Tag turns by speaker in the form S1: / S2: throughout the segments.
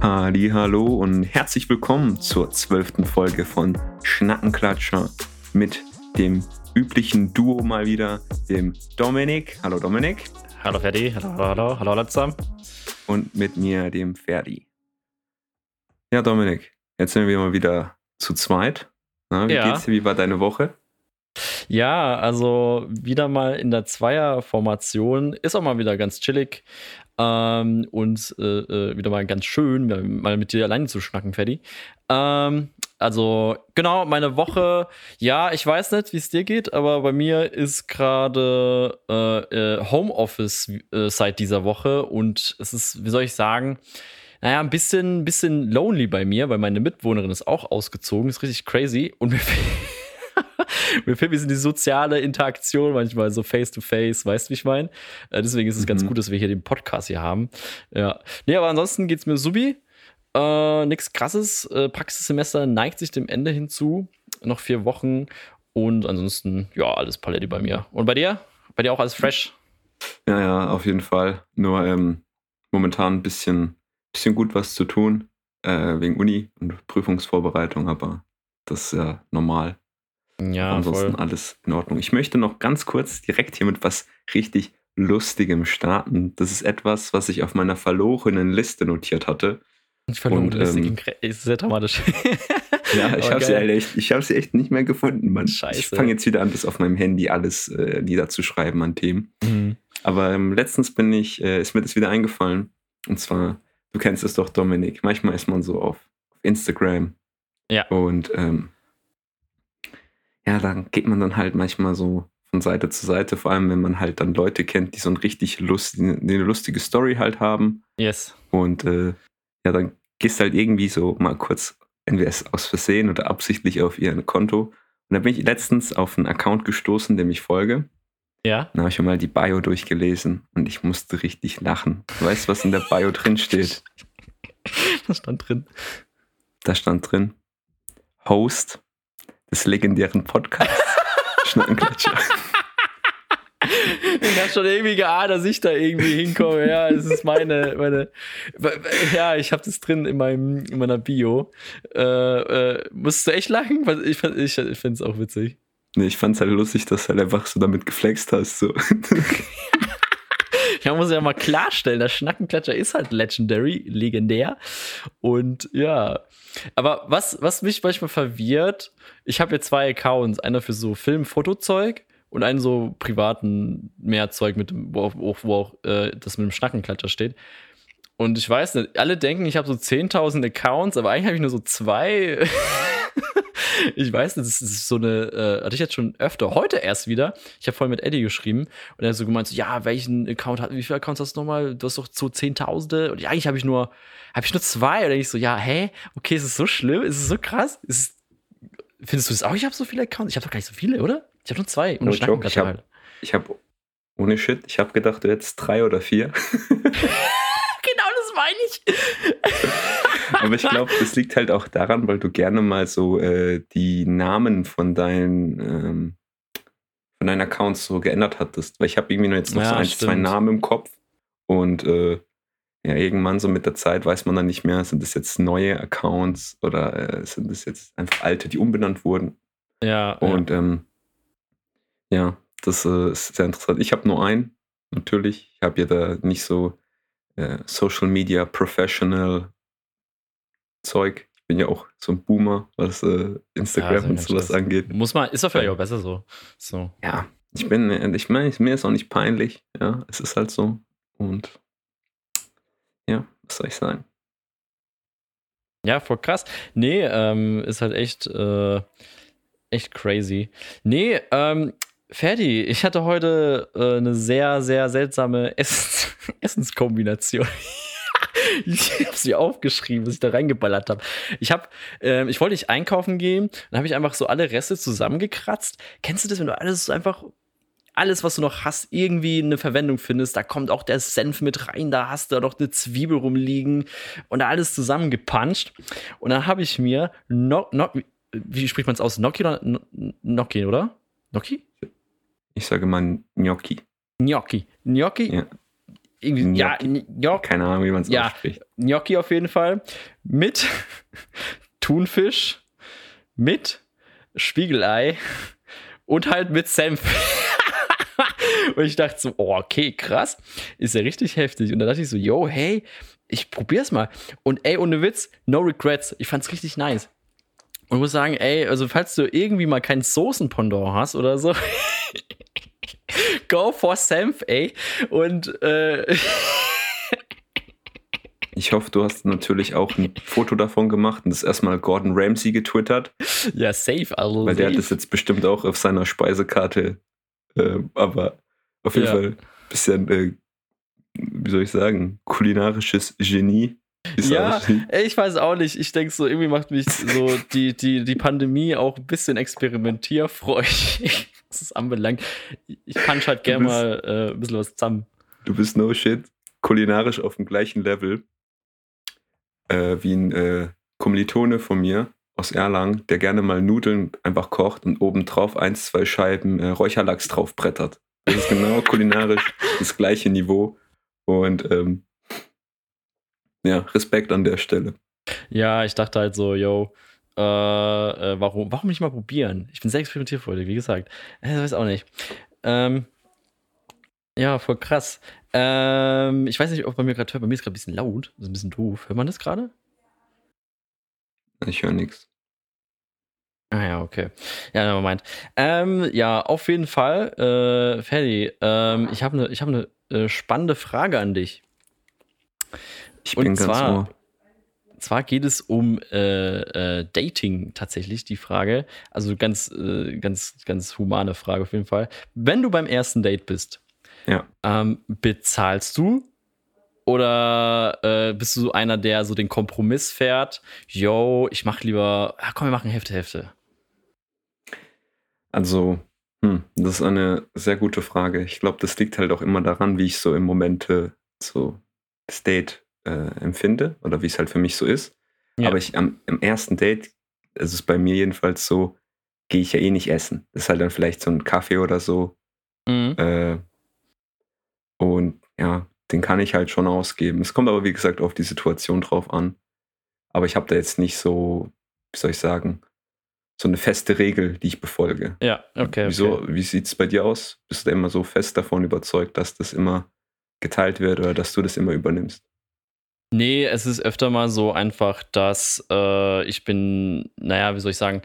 S1: Halli, hallo und herzlich willkommen zur zwölften Folge von Schnackenklatscher mit dem üblichen Duo mal wieder, dem Dominik. Hallo Dominik.
S2: Hallo Ferdi, hallo, hallo, hallo alle zusammen.
S1: Und mit mir, dem Ferdi. Ja, Dominik, jetzt sind wir mal wieder zu zweit. Na, wie ja. geht's dir? Wie war deine Woche?
S2: Ja, also wieder mal in der Zweierformation. Ist auch mal wieder ganz chillig. Ähm, und äh, äh, wieder mal ganz schön, mal mit dir alleine zu schnacken, Ferdi. Ähm, also, genau, meine Woche, ja, ich weiß nicht, wie es dir geht, aber bei mir ist gerade äh, äh, Homeoffice äh, seit dieser Woche und es ist, wie soll ich sagen, naja, ein bisschen, bisschen lonely bei mir, weil meine Mitwohnerin ist auch ausgezogen, ist richtig crazy und mir fehlt mir fehlt ein bisschen die soziale Interaktion manchmal, so face to face, weißt du, wie ich meine? Äh, deswegen ist es mhm. ganz gut, dass wir hier den Podcast hier haben. Ja. Nee, aber ansonsten geht es mir subi. Äh, Nichts krasses. Äh, Praxissemester neigt sich dem Ende hinzu. Noch vier Wochen. Und ansonsten, ja, alles Paletti bei mir. Und bei dir? Bei dir auch alles fresh?
S1: Ja, ja, auf jeden Fall. Nur ähm, momentan ein bisschen, bisschen gut was zu tun. Äh, wegen Uni und Prüfungsvorbereitung, aber das ist ja normal.
S2: Ja,
S1: Ansonsten voll. alles in Ordnung. Ich möchte noch ganz kurz direkt hier mit was richtig Lustigem starten. Das ist etwas, was ich auf meiner verlorenen Liste notiert hatte.
S2: Ich verlorene Liste ähm, ist sehr dramatisch.
S1: ja, ich habe sie, echt, hab sie echt nicht mehr gefunden, Mann. Scheiße. Ich fange jetzt wieder an, das auf meinem Handy alles äh, niederzuschreiben an Themen. Mhm. Aber ähm, letztens bin ich, äh, ist mir das wieder eingefallen. Und zwar, du kennst es doch, Dominik. Manchmal ist man so auf, auf Instagram.
S2: Ja.
S1: Und ähm, ja, da geht man dann halt manchmal so von Seite zu Seite, vor allem wenn man halt dann Leute kennt, die so ein richtig lustig, eine lustige Story halt haben.
S2: Yes.
S1: Und äh, ja, dann gehst halt irgendwie so mal kurz, entweder aus Versehen oder absichtlich auf ihr Konto. Und da bin ich letztens auf einen Account gestoßen, dem ich folge.
S2: Ja.
S1: Dann habe ich mal die Bio durchgelesen und ich musste richtig lachen. Du weißt, was in der Bio drin steht?
S2: Was stand drin?
S1: Da stand drin: Host des legendären Podcasts Schnackenklatscher.
S2: Ich habe schon irgendwie geahnt, dass ich da irgendwie hinkomme. Ja, es ist meine, meine. Ja, ich habe das drin in meinem, in meiner Bio. Äh, äh, musst du echt lachen? Ich, ich, ich finde es auch witzig.
S1: Nee, ich fand es halt lustig, dass du halt einfach so damit geflext hast. So.
S2: ja, muss ja mal klarstellen, der Schnackenklatscher ist halt legendary, legendär. Und ja. Aber was, was mich manchmal verwirrt, ich habe jetzt zwei Accounts, einer für so Film-Fotozeug und einen so privaten Mehrzeug, mit wo auch, wo auch äh, das mit dem Schnackenklatscher steht. Und ich weiß nicht, alle denken, ich habe so 10.000 Accounts, aber eigentlich habe ich nur so zwei. ich weiß nicht, das ist so eine, äh, hatte ich jetzt schon öfter, heute erst wieder. Ich habe vorhin mit Eddie geschrieben und er hat so gemeint, so, ja, welchen Account hat, wie viele Accounts hast du nochmal? Du hast doch so Zehntausende und ja, eigentlich habe ich nur, habe ich nur zwei. Und dann ich so, ja, hä? Okay, ist es so schlimm? Ist es so krass? Ist findest du das auch? Ich habe so viele Accounts. Ich habe doch gar nicht so viele, oder? Ich habe nur zwei.
S1: Und no joke, ich habe, halt. ich habe, ohne Shit, ich habe gedacht, du hättest drei oder vier.
S2: meine ich.
S1: Aber ich glaube, das liegt halt auch daran, weil du gerne mal so äh, die Namen von deinen ähm, von deinen Accounts so geändert hattest. Weil ich habe irgendwie nur jetzt noch ja, so ein, stimmt. zwei Namen im Kopf und äh, ja, irgendwann so mit der Zeit weiß man dann nicht mehr, sind das jetzt neue Accounts oder äh, sind das jetzt einfach alte, die umbenannt wurden.
S2: Ja.
S1: Und ja, ähm, ja das äh, ist sehr interessant. Ich habe nur einen, natürlich. Ich habe ja da nicht so äh, Social Media Professional Zeug. Ich bin ja auch so ein Boomer, was äh, Instagram ja, und sowas angeht.
S2: Muss man, ist doch vielleicht auch besser so. so.
S1: Ja, ich bin, äh, ich meine, mir ist auch nicht peinlich. Ja, es ist halt so. Und ja, was soll ich sagen?
S2: Ja, voll krass. Nee, ähm, ist halt echt, äh, echt crazy. Nee, ähm, Ferdi, ich hatte heute äh, eine sehr, sehr seltsame Essens Essenskombination. ich habe sie aufgeschrieben, was ich da reingeballert habe. Ich habe, äh, ich wollte nicht einkaufen gehen, dann habe ich einfach so alle Reste zusammengekratzt. Kennst du das, wenn du alles einfach alles, was du noch hast, irgendwie eine Verwendung findest. Da kommt auch der Senf mit rein, da hast du noch eine Zwiebel rumliegen und alles zusammengepanscht. Und dann habe ich mir, no, no, wie spricht man es aus? Gnocchi oder Gnocchi, oder? Gnocchi?
S1: Ich sage mal Gnocchi.
S2: Gnocchi. Gnocchi? Ja.
S1: Gnocchi.
S2: ja, ja,
S1: Keine Ahnung, wie man es
S2: Ja.
S1: ausspricht.
S2: Gnocchi auf jeden Fall. Mit Thunfisch, mit Spiegelei und halt mit Senf. und ich dachte so, oh, okay, krass. Ist ja richtig heftig. Und dann dachte ich so, yo, hey, ich probier's mal. Und ey, ohne Witz, no regrets. Ich fand's richtig nice. Und muss sagen, ey, also falls du irgendwie mal kein Soßenpendant hast oder so, go for Senf, ey. Und äh,
S1: Ich hoffe, du hast natürlich auch ein Foto davon gemacht und das erstmal Gordon Ramsay getwittert,
S2: ja, safe, also
S1: weil der hat
S2: safe.
S1: das jetzt bestimmt auch auf seiner Speisekarte. Äh, aber auf jeden
S2: Ja.
S1: Fall ein bisschen, äh, wie soll ich sagen, kulinarisches Genie. Ist
S2: Ja, ich weiß auch nicht. Ich denke so, irgendwie macht mich so die, die, die Pandemie auch ein bisschen experimentierfreudig, was es anbelangt. Ich punch halt gerne mal äh, ein bisschen was zusammen.
S1: Du bist no shit, kulinarisch auf dem gleichen Level äh, wie ein äh, Kommilitone von mir aus Erlangen, der gerne mal Nudeln einfach kocht und obendrauf eins, zwei Scheiben äh, Räucherlachs draufbrettert. Das ist genau kulinarisch das gleiche Niveau. Und ähm, ja, Respekt an der Stelle.
S2: Ja, ich dachte halt so, yo, äh, äh, warum, warum nicht mal probieren? Ich bin sehr experimentierfreudig, wie gesagt. Äh, weiß auch nicht. Ähm, ja, voll krass. Ähm, ich weiß nicht, ob bei mir gerade hört. Bei mir ist gerade ein bisschen laut. Das ist ein bisschen doof. Hört man das gerade?
S1: Ich höre nichts.
S2: Ah ja, okay. Ja, never mind. Ähm, ja, auf jeden Fall, äh, Ferdi, ähm, ich habe eine ich hab ne, äh, spannende Frage an dich.
S1: Ich
S2: Und
S1: bin ganz
S2: zwar-
S1: ohr.
S2: Zwar geht es um äh, äh, Dating tatsächlich, die Frage. Also ganz, äh, ganz, ganz humane Frage auf jeden Fall. Wenn du beim ersten Date bist,
S1: Ja.
S2: ähm, bezahlst du? Oder äh, bist du so einer, der so den Kompromiss fährt? Yo, ich mach lieber, ah, komm, wir machen Hälfte, Hälfte.
S1: Also, hm, das ist eine sehr gute Frage. Ich glaube, das liegt halt auch immer daran, wie ich so im Moment äh, so das Date äh, empfinde oder wie es halt für mich so ist.
S2: Ja.
S1: Aber ich am im ersten Date, es ist bei mir jedenfalls so, gehe ich ja eh nicht essen. Das ist halt dann vielleicht so ein Kaffee oder so.
S2: Mhm.
S1: Äh, und ja, den kann ich halt schon ausgeben. Es kommt aber, wie gesagt, auf die Situation drauf an. Aber ich habe da jetzt nicht so, wie soll ich sagen, so eine feste Regel, die ich befolge.
S2: Ja, okay.
S1: Wieso,
S2: okay.
S1: wie sieht es bei dir aus? Bist du da immer so fest davon überzeugt, dass das immer geteilt wird oder dass du das immer übernimmst?
S2: Nee, es ist öfter mal so einfach, dass äh, ich bin, naja, wie soll ich sagen,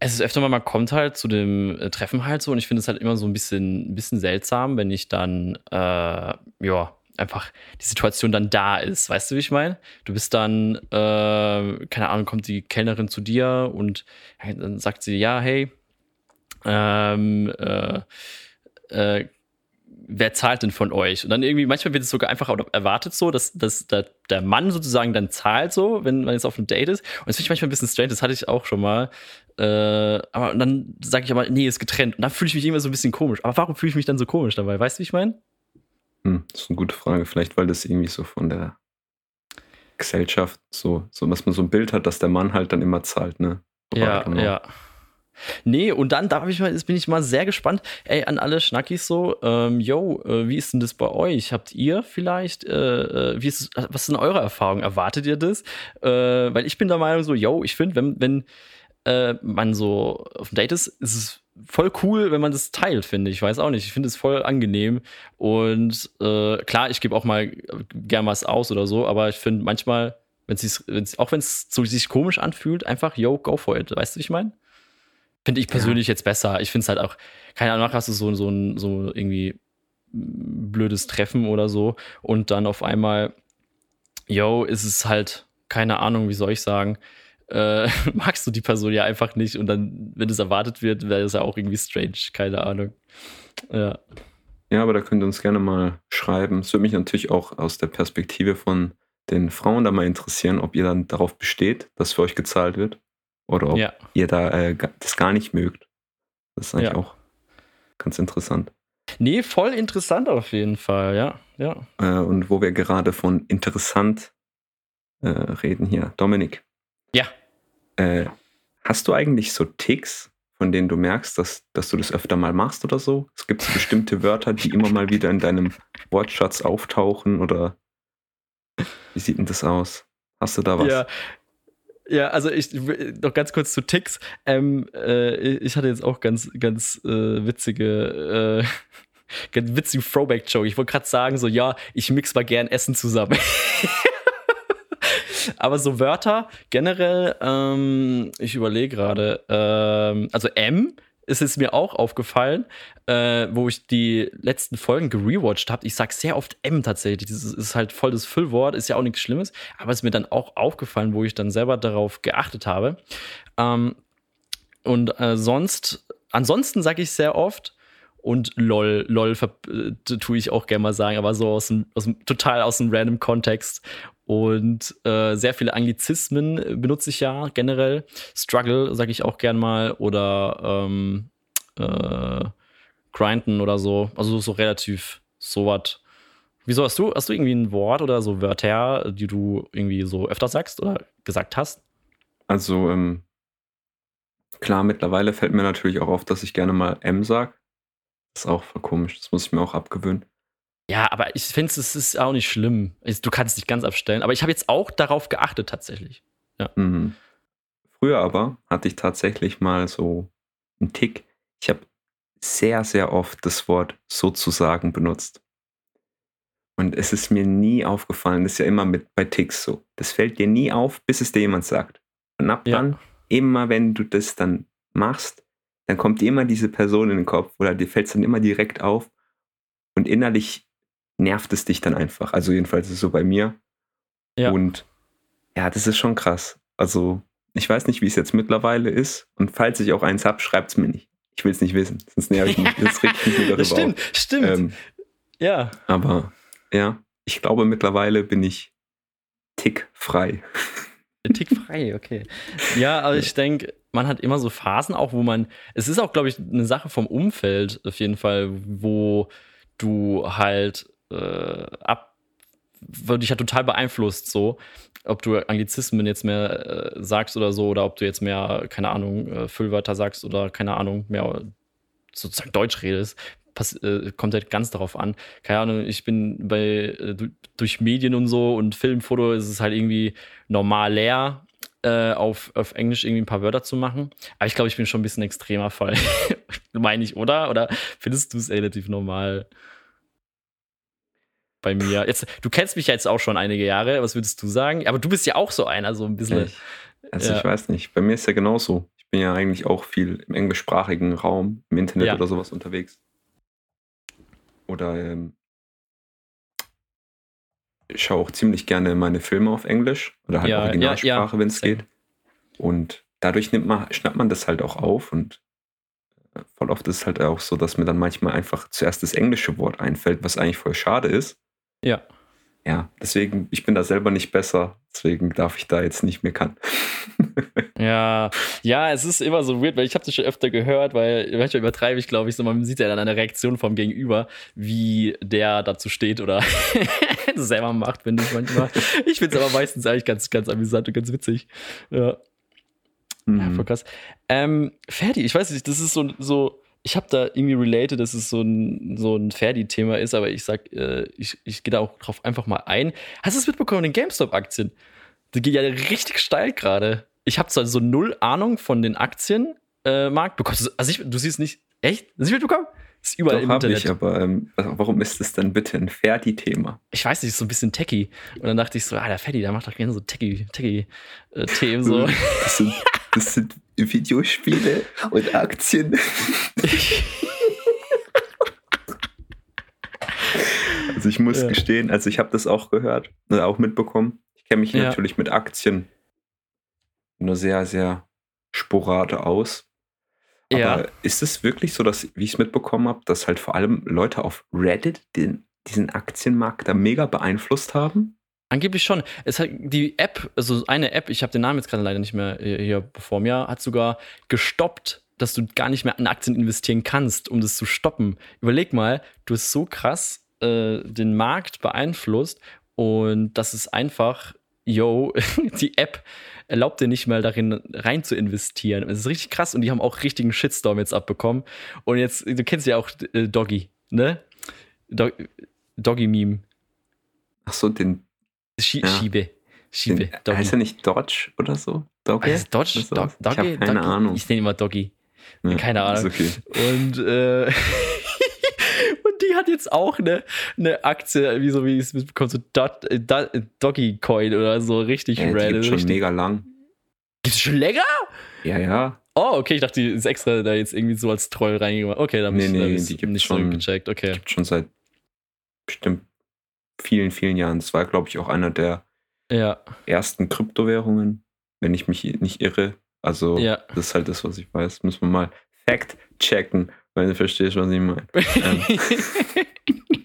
S2: es ist öfter mal, man kommt halt zu dem äh, Treffen halt so und ich finde es halt immer so ein bisschen, ein bisschen seltsam, wenn ich dann, äh, ja, einfach die Situation dann da ist. Weißt du, wie ich meine? Du bist dann, äh, keine Ahnung, kommt die Kellnerin zu dir und dann sagt sie, ja, hey, ähm, äh, äh, wer zahlt denn von euch? Und dann irgendwie, manchmal wird es sogar einfach erwartet so, dass, dass der, der Mann sozusagen dann zahlt so, wenn man jetzt auf einem Date ist. Und das finde ich manchmal ein bisschen strange, das hatte ich auch schon mal. Äh, aber und dann sage ich aber, nee, ist getrennt. Und dann fühle ich mich immer so ein bisschen komisch. Aber warum fühle ich mich dann so komisch dabei? Weißt du, wie ich meine?
S1: Hm, das ist eine gute Frage. Vielleicht, weil das irgendwie so von der Gesellschaft so, so dass man so ein Bild hat, dass der Mann halt dann immer zahlt, ne? I
S2: Ja,
S1: know.
S2: ja. Nee, und dann darf ich mal, jetzt bin ich mal sehr gespannt. Ey, an alle Schnackis so, ähm, yo, äh, wie ist denn das bei euch? Habt ihr vielleicht, äh, äh, wie ist was sind eure Erfahrungen? Erwartet ihr das? Äh, weil ich bin der Meinung so, yo, ich finde, wenn, wenn äh, man so auf dem Date ist, ist es voll cool, wenn man das teilt, finde ich. Ich weiß auch nicht. Ich finde es voll angenehm. Und äh, klar, ich gebe auch mal gern was aus oder so, aber ich finde manchmal, wenn es auch wenn es sich komisch anfühlt, einfach, yo, go for it. Weißt du, wie ich meine? Finde ich persönlich jetzt besser. Ich finde es halt auch, keine Ahnung, hast du so, so ein so irgendwie blödes Treffen oder so und dann auf einmal, yo, ist es halt, keine Ahnung, wie soll ich sagen, äh, magst du die Person ja einfach nicht und dann, wenn es erwartet wird, wäre es ja auch irgendwie strange, keine Ahnung. Ja.
S1: Ja, aber da könnt ihr uns gerne mal schreiben. Es würde mich natürlich auch aus der Perspektive von den Frauen da mal interessieren, ob ihr dann darauf besteht, dass für euch gezahlt wird. Oder ob
S2: Ja.
S1: ihr da äh, das gar nicht mögt. Das ist eigentlich
S2: Ja.
S1: auch ganz interessant.
S2: Nee, voll interessant auf jeden Fall, ja. Ja.
S1: Äh, und wo wir gerade von interessant äh, reden hier. Dominik.
S2: Ja.
S1: Äh, hast du eigentlich so Ticks, von denen du merkst, dass, dass du das öfter mal machst oder so? Es gibt so bestimmte Wörter, die immer mal wieder in deinem Wortschatz auftauchen oder wie sieht denn das aus? Hast du da was?
S2: Ja. Ja, also ich noch ganz kurz zu Ticks. Ähm, äh, ich hatte jetzt auch ganz, ganz äh, witzige, äh, ganz witzige Throwback-Joke. Ich wollte gerade sagen, so ja, ich mix mal gern Essen zusammen. Aber so Wörter generell, ähm, ich überlege gerade, ähm, also M ist es mir auch aufgefallen, äh, wo ich die letzten Folgen gerewatcht habe. Ich sage sehr oft M tatsächlich. Das ist halt voll das Füllwort, ist ja auch nichts Schlimmes, aber es ist mir dann auch aufgefallen, wo ich dann selber darauf geachtet habe. Ähm, und äh, sonst, ansonsten sage ich sehr oft, und LOL, LOL äh, tue ich auch gerne mal sagen, aber so aus dem, aus dem total aus dem random Kontext. Und äh, sehr viele Anglizismen benutze ich ja generell. Struggle sage ich auch gern mal oder ähm, äh, Grinden oder so. Also so relativ so was. Wieso hast du, hast du irgendwie ein Wort oder so Wörter, die du irgendwie so öfter sagst oder gesagt hast?
S1: Also, ähm, klar, mittlerweile fällt mir natürlich auch auf, dass ich gerne mal M. Das ist auch voll komisch. Das muss ich mir auch abgewöhnen.
S2: Ja, aber ich finde, es ist auch nicht schlimm. Du kannst dich ganz abstellen. Aber ich habe jetzt auch darauf geachtet, tatsächlich. Ja.
S1: Mhm. Früher aber hatte ich tatsächlich mal so einen Tick. Ich habe sehr, sehr oft das Wort sozusagen benutzt. Und es ist mir nie aufgefallen, das ist ja immer mit bei Ticks so. Das fällt dir nie auf, bis es dir jemand sagt. Und ab ja. dann, immer wenn du das dann machst, dann kommt dir immer diese Person in den Kopf oder dir fällt es dann immer direkt auf. Und innerlich nervt es dich dann einfach. Also jedenfalls ist es so bei mir. Ja. Und ja, das ist schon krass. Also ich weiß nicht, wie es jetzt mittlerweile ist. Und falls ich auch eins habe, schreibt es mir nicht. Ich will es nicht wissen, sonst nerv ich mich. Das regt mich darüber
S2: Stimmt, auf. stimmt. Ähm,
S1: ja. Aber ja, ich glaube mittlerweile bin ich tickfrei.
S2: Tickfrei, okay. Ja, aber ich denke, man hat immer so Phasen auch, wo man, es ist auch, glaube ich, eine Sache vom Umfeld auf jeden Fall, wo du halt äh, ab, wird dich ja total beeinflusst, so, ob du Anglizismen jetzt mehr äh, sagst oder so, oder ob du jetzt mehr, keine Ahnung, äh, Füllwörter sagst oder keine Ahnung, mehr sozusagen Deutsch redest. Pass, äh, kommt halt ganz darauf an. Keine Ahnung, ich bin bei äh, durch Medien und so und Film, Foto ist es halt irgendwie normal leer, äh, auf, auf Englisch irgendwie ein paar Wörter zu machen. Aber ich glaube, ich bin schon ein bisschen extremer Fall. Meine ich, oder? Oder findest du es relativ normal? Bei mir. Jetzt, du kennst mich ja jetzt auch schon einige Jahre, was würdest du sagen? Aber du bist ja auch so einer, so ein bisschen.
S1: Ich, also ja. ich weiß nicht, bei mir ist ja genauso. Ich bin ja eigentlich auch viel im englischsprachigen Raum, im Internet ja. oder sowas unterwegs. Oder ähm, ich schaue auch ziemlich gerne meine Filme auf Englisch oder halt ja, Originalsprache, wenn es geht. Und dadurch nimmt man, schnappt man das halt auch auf und äh, voll oft ist es halt auch so, dass mir dann manchmal einfach zuerst das englische Wort einfällt, was eigentlich voll schade ist.
S2: Ja.
S1: Ja, deswegen, ich bin da selber nicht besser, deswegen darf ich da jetzt nicht mehr kann.
S2: ja, ja, es ist immer so weird, weil ich habe das schon öfter gehört, weil manchmal übertreibe ich, glaube ich, so man sieht ja dann eine Reaktion vom Gegenüber, wie der dazu steht oder selber macht, finde ich manchmal. Ich finde es aber meistens eigentlich ganz, ganz amüsant und ganz witzig. Ja. Mhm. Ja, voll krass. Ähm, Ferdi, ich weiß nicht, das ist so, so ich habe da irgendwie related, dass es so ein, so ein Ferdi-Thema ist, aber ich sag, äh, ich, ich gehe da auch drauf einfach mal ein. Hast du es mitbekommen, den GameStop-Aktien? Die gehen ja richtig steil gerade. Ich habe zwar so null Ahnung von den Aktienmarkt. Äh, also ich, du siehst nicht, echt? Hast du nicht mitbekommen?
S1: Ist überall Doch, im Internet. Ich, aber ähm, warum ist das denn bitte ein Ferdi-Thema?
S2: Ich weiß nicht, so ein bisschen techy. Und dann dachte ich so, ah, der Ferdi, der macht doch gerne so techy, techy äh, Themen so.
S1: Das sind, Videospiele und Aktien. also ich muss ja. gestehen, also ich habe das auch gehört, äh, auch mitbekommen. Ich kenne mich ja. natürlich mit Aktien nur sehr, sehr sporade aus. Aber ja. ist es wirklich so, dass, wie ich es mitbekommen habe, dass halt vor allem Leute auf Reddit den, diesen Aktienmarkt da mega beeinflusst haben?
S2: Angeblich schon. Es hat die App, also eine App, ich habe den Namen jetzt gerade leider nicht mehr hier vor mir, hat sogar gestoppt, dass du gar nicht mehr an Aktien investieren kannst, um das zu stoppen. Überleg mal, du hast so krass äh, den Markt beeinflusst und das ist einfach, yo, die App erlaubt dir nicht mal darin rein zu investieren. Das ist richtig krass und die haben auch richtigen Shitstorm jetzt abbekommen. Und jetzt, du kennst ja auch äh, Doggy, ne? Doggy-Meme.
S1: Ach so, den.
S2: Schie ja. Schiebe.
S1: Schiebe. Den, heißt er nicht Dodge oder so?
S2: Doggy? Heißt Dodge?
S1: So? Dog, Doggy? Ich habe keine Doggy? Ahnung.
S2: Ich nenne immer Doggy. Ja, keine Ahnung.
S1: Okay.
S2: Und, äh, und die hat jetzt auch eine, eine Aktie, wie so wie es bekommt, so Dot, äh, Dot, Doggy Coin oder so, richtig
S1: ja,
S2: random.
S1: Die gibt's schon mega lang.
S2: Gibt es schon länger?
S1: Ja, ja.
S2: Oh, okay, ich dachte, die ist extra da jetzt irgendwie so als Troll reingegangen. Okay, dann
S1: nee, nee,
S2: ich
S1: die gibt
S2: nicht
S1: schon,
S2: so gecheckt. Okay.
S1: Gibt schon seit bestimmt vielen, vielen Jahren. Das war, glaube ich, auch einer der
S2: ja.
S1: ersten Kryptowährungen, wenn ich mich nicht irre. Also,
S2: ja.
S1: das ist halt das, was ich weiß. Müssen wir mal Fact checken, weil du verstehst, was ich meine. ähm.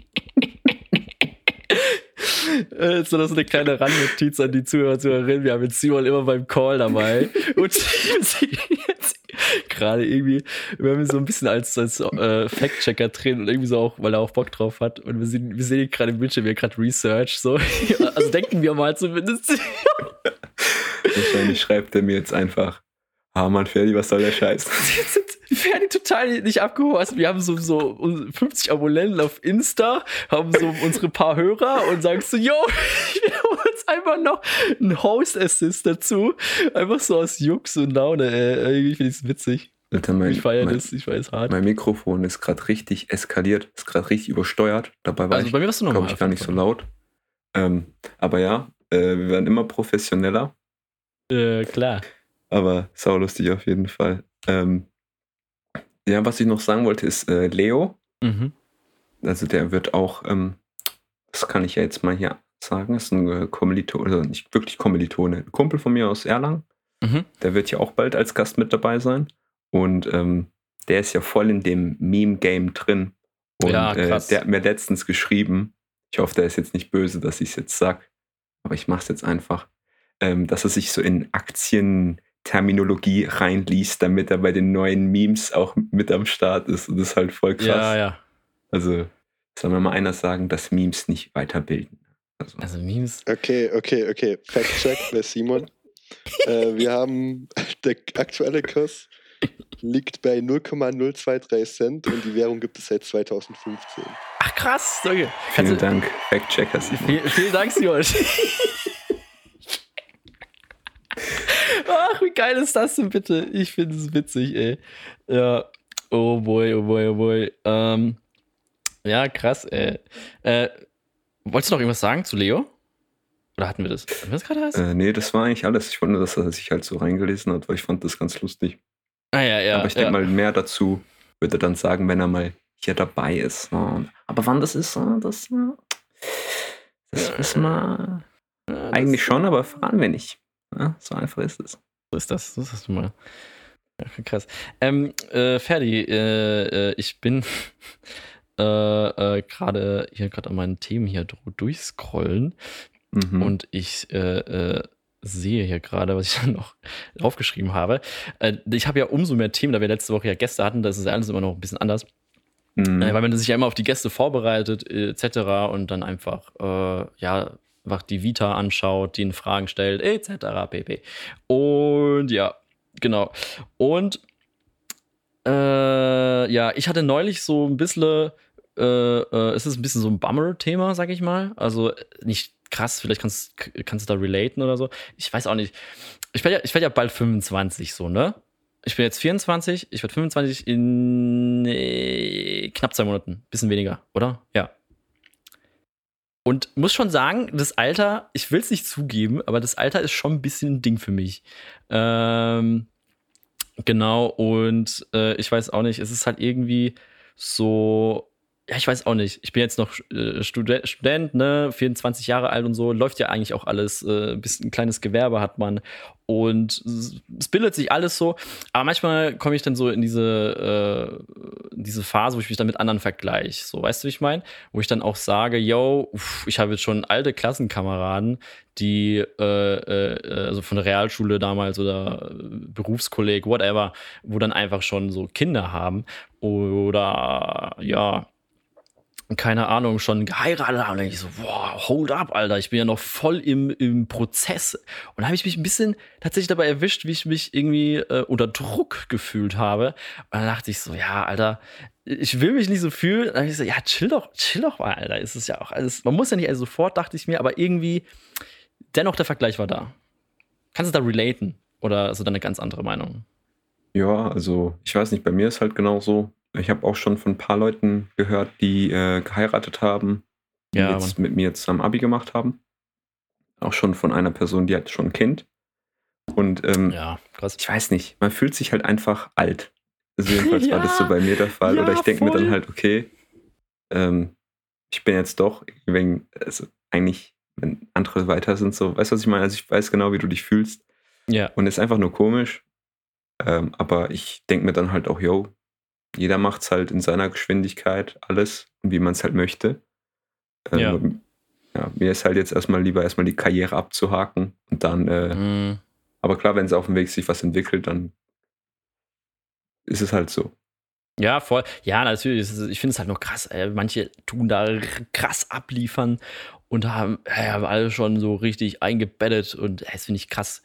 S2: Äh, so das ist eine kleine Randnotiz an die Zuhörer, Zuhörerinnen. Wir haben jetzt Simon immer beim Call dabei. Und gerade irgendwie, wir haben ihn so ein bisschen als, als äh, Fact-Checker drin und irgendwie so auch, weil er auch Bock drauf hat. Und wir sehen, wir sehen ihn gerade im Bildschirm, wie er gerade Research. So. Also denken wir mal zumindest.
S1: Wahrscheinlich schreibt er mir jetzt einfach, ah Mann, Ferdi, was soll der Scheiß?
S2: Ferdi total nicht abgeholt. Also wir haben so, so 50 Abonnenten auf Insta, haben so unsere paar Hörer und sagst so, yo, wir holen uns einfach noch einen Host-Assist dazu. Einfach so aus Jux und Laune. Ey. Irgendwie finde ich es witzig.
S1: Alter, mein,
S2: ich feiere das, ich feiere es hart.
S1: Mein Mikrofon ist gerade richtig eskaliert, ist gerade richtig übersteuert. Dabei war
S2: also
S1: ich,
S2: bei mir warst du normal,
S1: ich, gar nicht so laut. Ähm, aber ja, äh, wir werden immer professioneller.
S2: Äh, klar.
S1: Aber saulustig auf jeden Fall. Ähm, ja, was ich noch sagen wollte, ist äh, Leo.
S2: Mhm.
S1: Also der wird auch, ähm, das kann ich ja jetzt mal hier sagen, ist ein äh, Kommilitone, also nicht wirklich Kommilitone, ein Kumpel von mir aus Erlangen.
S2: Mhm.
S1: Der wird ja auch bald als Gast mit dabei sein. Und ähm, der ist ja voll in dem Meme-Game drin. Und
S2: ja,
S1: äh, der hat mir letztens geschrieben, ich hoffe, der ist jetzt nicht böse, dass ich es jetzt sage, aber ich mache es jetzt einfach, ähm, dass er sich so in Aktien Terminologie reinliest, damit er bei den neuen Memes auch mit am Start ist. Und das ist halt voll krass.
S2: Ja, ja.
S1: Also, soll mir mal einer sagen, dass Memes nicht weiterbilden.
S2: Also, also Memes.
S3: Okay, okay, okay. Fact-check bei Simon. äh, wir haben, der aktuelle Kurs liegt bei 0,023 Cent und die Währung gibt es seit 2015.
S2: Ach krass, danke.
S1: Vielen also, Dank, Fact-checker.
S2: Vielen, vielen Dank, Simon. Ach, wie geil ist das denn bitte? Ich finde es witzig, ey. Ja. Oh boy, oh boy, oh boy. Ähm, ja, krass, ey. Äh, wolltest du noch irgendwas sagen zu Leo? Oder hatten wir das? Hatten wir
S1: das gerade Äh, nee, das war eigentlich alles. Ich nur, dass er sich halt so reingelesen hat, weil ich fand das ganz lustig.
S2: Ah, ja, ja.
S1: Aber ich denke
S2: ja.
S1: mal, mehr dazu wird er dann sagen, wenn er mal hier dabei ist. Aber wann das ist, das, das wissen wir eigentlich schon, aber fahren wir nicht. Ja, so einfach ist es.
S2: So ist das, so ist das mal. Ja, krass. Ähm, äh, Ferdi, äh, äh, ich bin äh, äh, gerade hier gerade an meinen Themen hier durchscrollen mhm. und ich äh, sehe hier gerade, was ich dann noch aufgeschrieben habe. ich habe ja umso mehr Themen, da wir letzte Woche ja Gäste hatten, das ist ja alles immer noch ein bisschen anders. Mhm. weil man sich ja immer auf die Gäste vorbereitet, etc. und dann einfach, ja, einfach die Vita anschaut, die Fragen stellt, etc. pp. Und ja, genau. Und äh, ja, ich hatte neulich so ein bisschen, äh, äh, es ist ein bisschen so ein Bummer-Thema, sag ich mal. Also nicht krass, vielleicht kannst, kannst du da relaten oder so. Ich weiß auch nicht. Ich werde ja, werd ja bald 25, so, ne? Ich bin jetzt 24, ich werde 25 in äh, knapp zwei Monaten. Bisschen weniger, oder? Ja. Und muss schon sagen, das Alter, ich will es nicht zugeben, aber das Alter ist schon ein bisschen ein Ding für mich. Ähm, genau, und äh, ich weiß auch nicht, es ist halt irgendwie so, ja, ich weiß auch nicht. Ich bin jetzt noch äh, Student, Student, ne, 24 Jahre alt und so, läuft ja eigentlich auch alles, äh, bis ein kleines Gewerbe hat man und es bildet sich alles so. Aber manchmal komme ich dann so in diese, äh, diese Phase, wo ich mich dann mit anderen vergleiche. So, weißt du, wie ich meine? Wo ich dann auch sage, yo, uff, ich habe jetzt schon alte Klassenkameraden, die äh, äh, also von der Realschule damals oder Berufskolleg, whatever, wo dann einfach schon so Kinder haben oder ja, keine Ahnung, schon geheiratet haben. Und ich so, boah, hold up, Alter, ich bin ja noch voll im, im Prozess. Und da habe ich mich ein bisschen tatsächlich dabei erwischt, wie ich mich irgendwie äh, unter Druck gefühlt habe. Und dann dachte ich so, ja, Alter, ich will mich nicht so fühlen. dann habe ich so, ja, chill doch, chill doch mal, Alter. Ist es ja auch alles, man muss ja nicht alles sofort, dachte ich mir, aber irgendwie, dennoch der Vergleich war da. Kannst du da relaten? Oder ist das eine ganz andere Meinung?
S1: Ja, also ich weiß nicht, bei mir ist halt genau so. Ich habe auch schon von ein paar Leuten gehört, die äh, geheiratet haben, die
S2: Ja,
S1: jetzt mit mir zusammen Abi gemacht haben. Auch schon von einer Person, die hat schon ein Kind. Und ähm,
S2: Ja,
S1: ich weiß nicht, man fühlt sich halt einfach alt. Also jedenfalls war das so
S2: Ja,
S1: bei mir der Fall.
S2: ja,
S1: Oder ich denke mir dann halt, okay, ähm, ich bin jetzt doch, wenn, also eigentlich, wenn andere weiter sind, so, weißt du, was ich meine? Also ich weiß genau, wie du dich fühlst.
S2: Ja,
S1: Und ist einfach nur komisch. Ähm, aber ich denke mir dann halt auch, yo, jeder macht es halt in seiner Geschwindigkeit alles wie man es halt möchte. Ähm,
S2: Ja.
S1: ja, mir ist halt jetzt erstmal lieber erstmal die Karriere abzuhaken und dann, äh,
S2: mm,
S1: aber klar, wenn es auf dem Weg sich was entwickelt, dann ist es halt so.
S2: ja, voll. Ja, natürlich. es Ich finde es halt noch krass. Ey. Manche tun da krass abliefern und haben, ey, haben alle schon so richtig eingebettet und ey, das finde ich krass.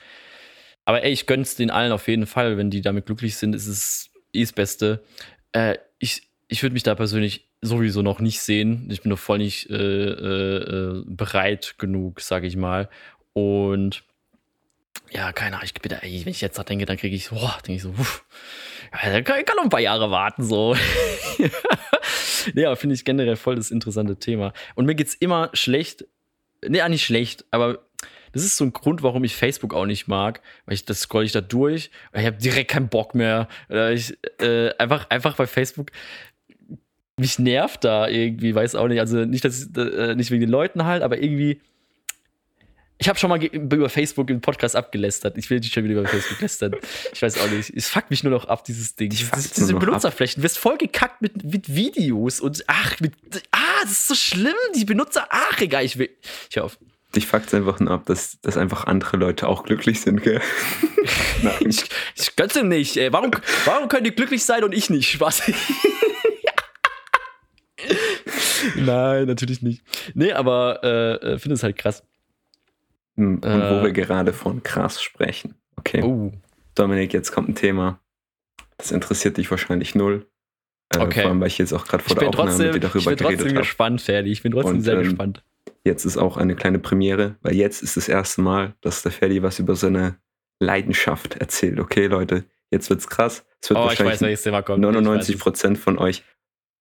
S2: Aber ey, ich gönn's den allen auf jeden Fall. Wenn die damit glücklich sind, ist es eh das Beste. Äh, ich ich würde mich da persönlich sowieso noch nicht sehen. Ich bin noch voll nicht äh, äh, äh, bereit genug, sage ich mal. Und ja, keine Ahnung, ich bin da, ey, wenn ich jetzt da denke, dann kriege ich, boah, denke ich so, uff, ja, kann, kann noch ein paar Jahre warten, so. ja, finde ich generell voll das interessante Thema. Und mir geht's immer schlecht, nee, auch nicht schlecht, aber das ist so ein Grund, warum ich Facebook auch nicht mag, weil ich das scroll ich da durch, und ich habe direkt keinen Bock mehr. Oder Ich, äh, einfach, einfach bei Facebook mich nervt da irgendwie, weiß auch nicht. Also nicht, dass ich, äh, nicht wegen den Leuten halt, aber irgendwie. Ich habe schon mal über Facebook im Podcast abgelästert. Ich will nicht schon wieder über Facebook lästern. Ich weiß auch nicht. Es fuckt mich nur noch ab, dieses Ding.
S1: Dich
S2: Das, diese. Benutzerflächen. Du wirst voll gekackt mit, mit Videos und ach, mit, ah, das ist so schlimm. Die Benutzer, ach, egal, ich will. Ich hör auf.
S1: Dich fuckt es einfach nur ab, dass, dass einfach andere Leute auch glücklich sind, gell? Nein.
S2: Ich, ich ihm nicht. Ey. Warum, warum können die glücklich sein und ich nicht? Spaß. Nein, natürlich nicht. Nee, aber äh, finde es halt krass.
S1: Hm, Und
S2: Äh.
S1: wo wir gerade von krass sprechen. Okay,
S2: Oh.
S1: Dominik, jetzt kommt ein Thema. Das interessiert dich wahrscheinlich null. Äh,
S2: Okay.
S1: Vor allem, weil ich jetzt auch gerade
S2: Ich
S1: vor der
S2: bin
S1: Aufnahme
S2: trotzdem,
S1: mit dir
S2: ich
S1: darüber
S2: bin trotzdem
S1: geredet habe.
S2: gespannt, Ferdi. Ich bin trotzdem
S1: Und,
S2: sehr
S1: ähm,
S2: gespannt.
S1: Jetzt ist auch eine kleine Premiere, weil jetzt ist das erste Mal, dass der Ferdi was über seine Leidenschaft erzählt. Okay, Leute, jetzt wird's krass. Es wird
S2: Oh, ich weiß,
S1: wahrscheinlich
S2: kommt.
S1: 99
S2: Ich weiß
S1: Prozent von euch.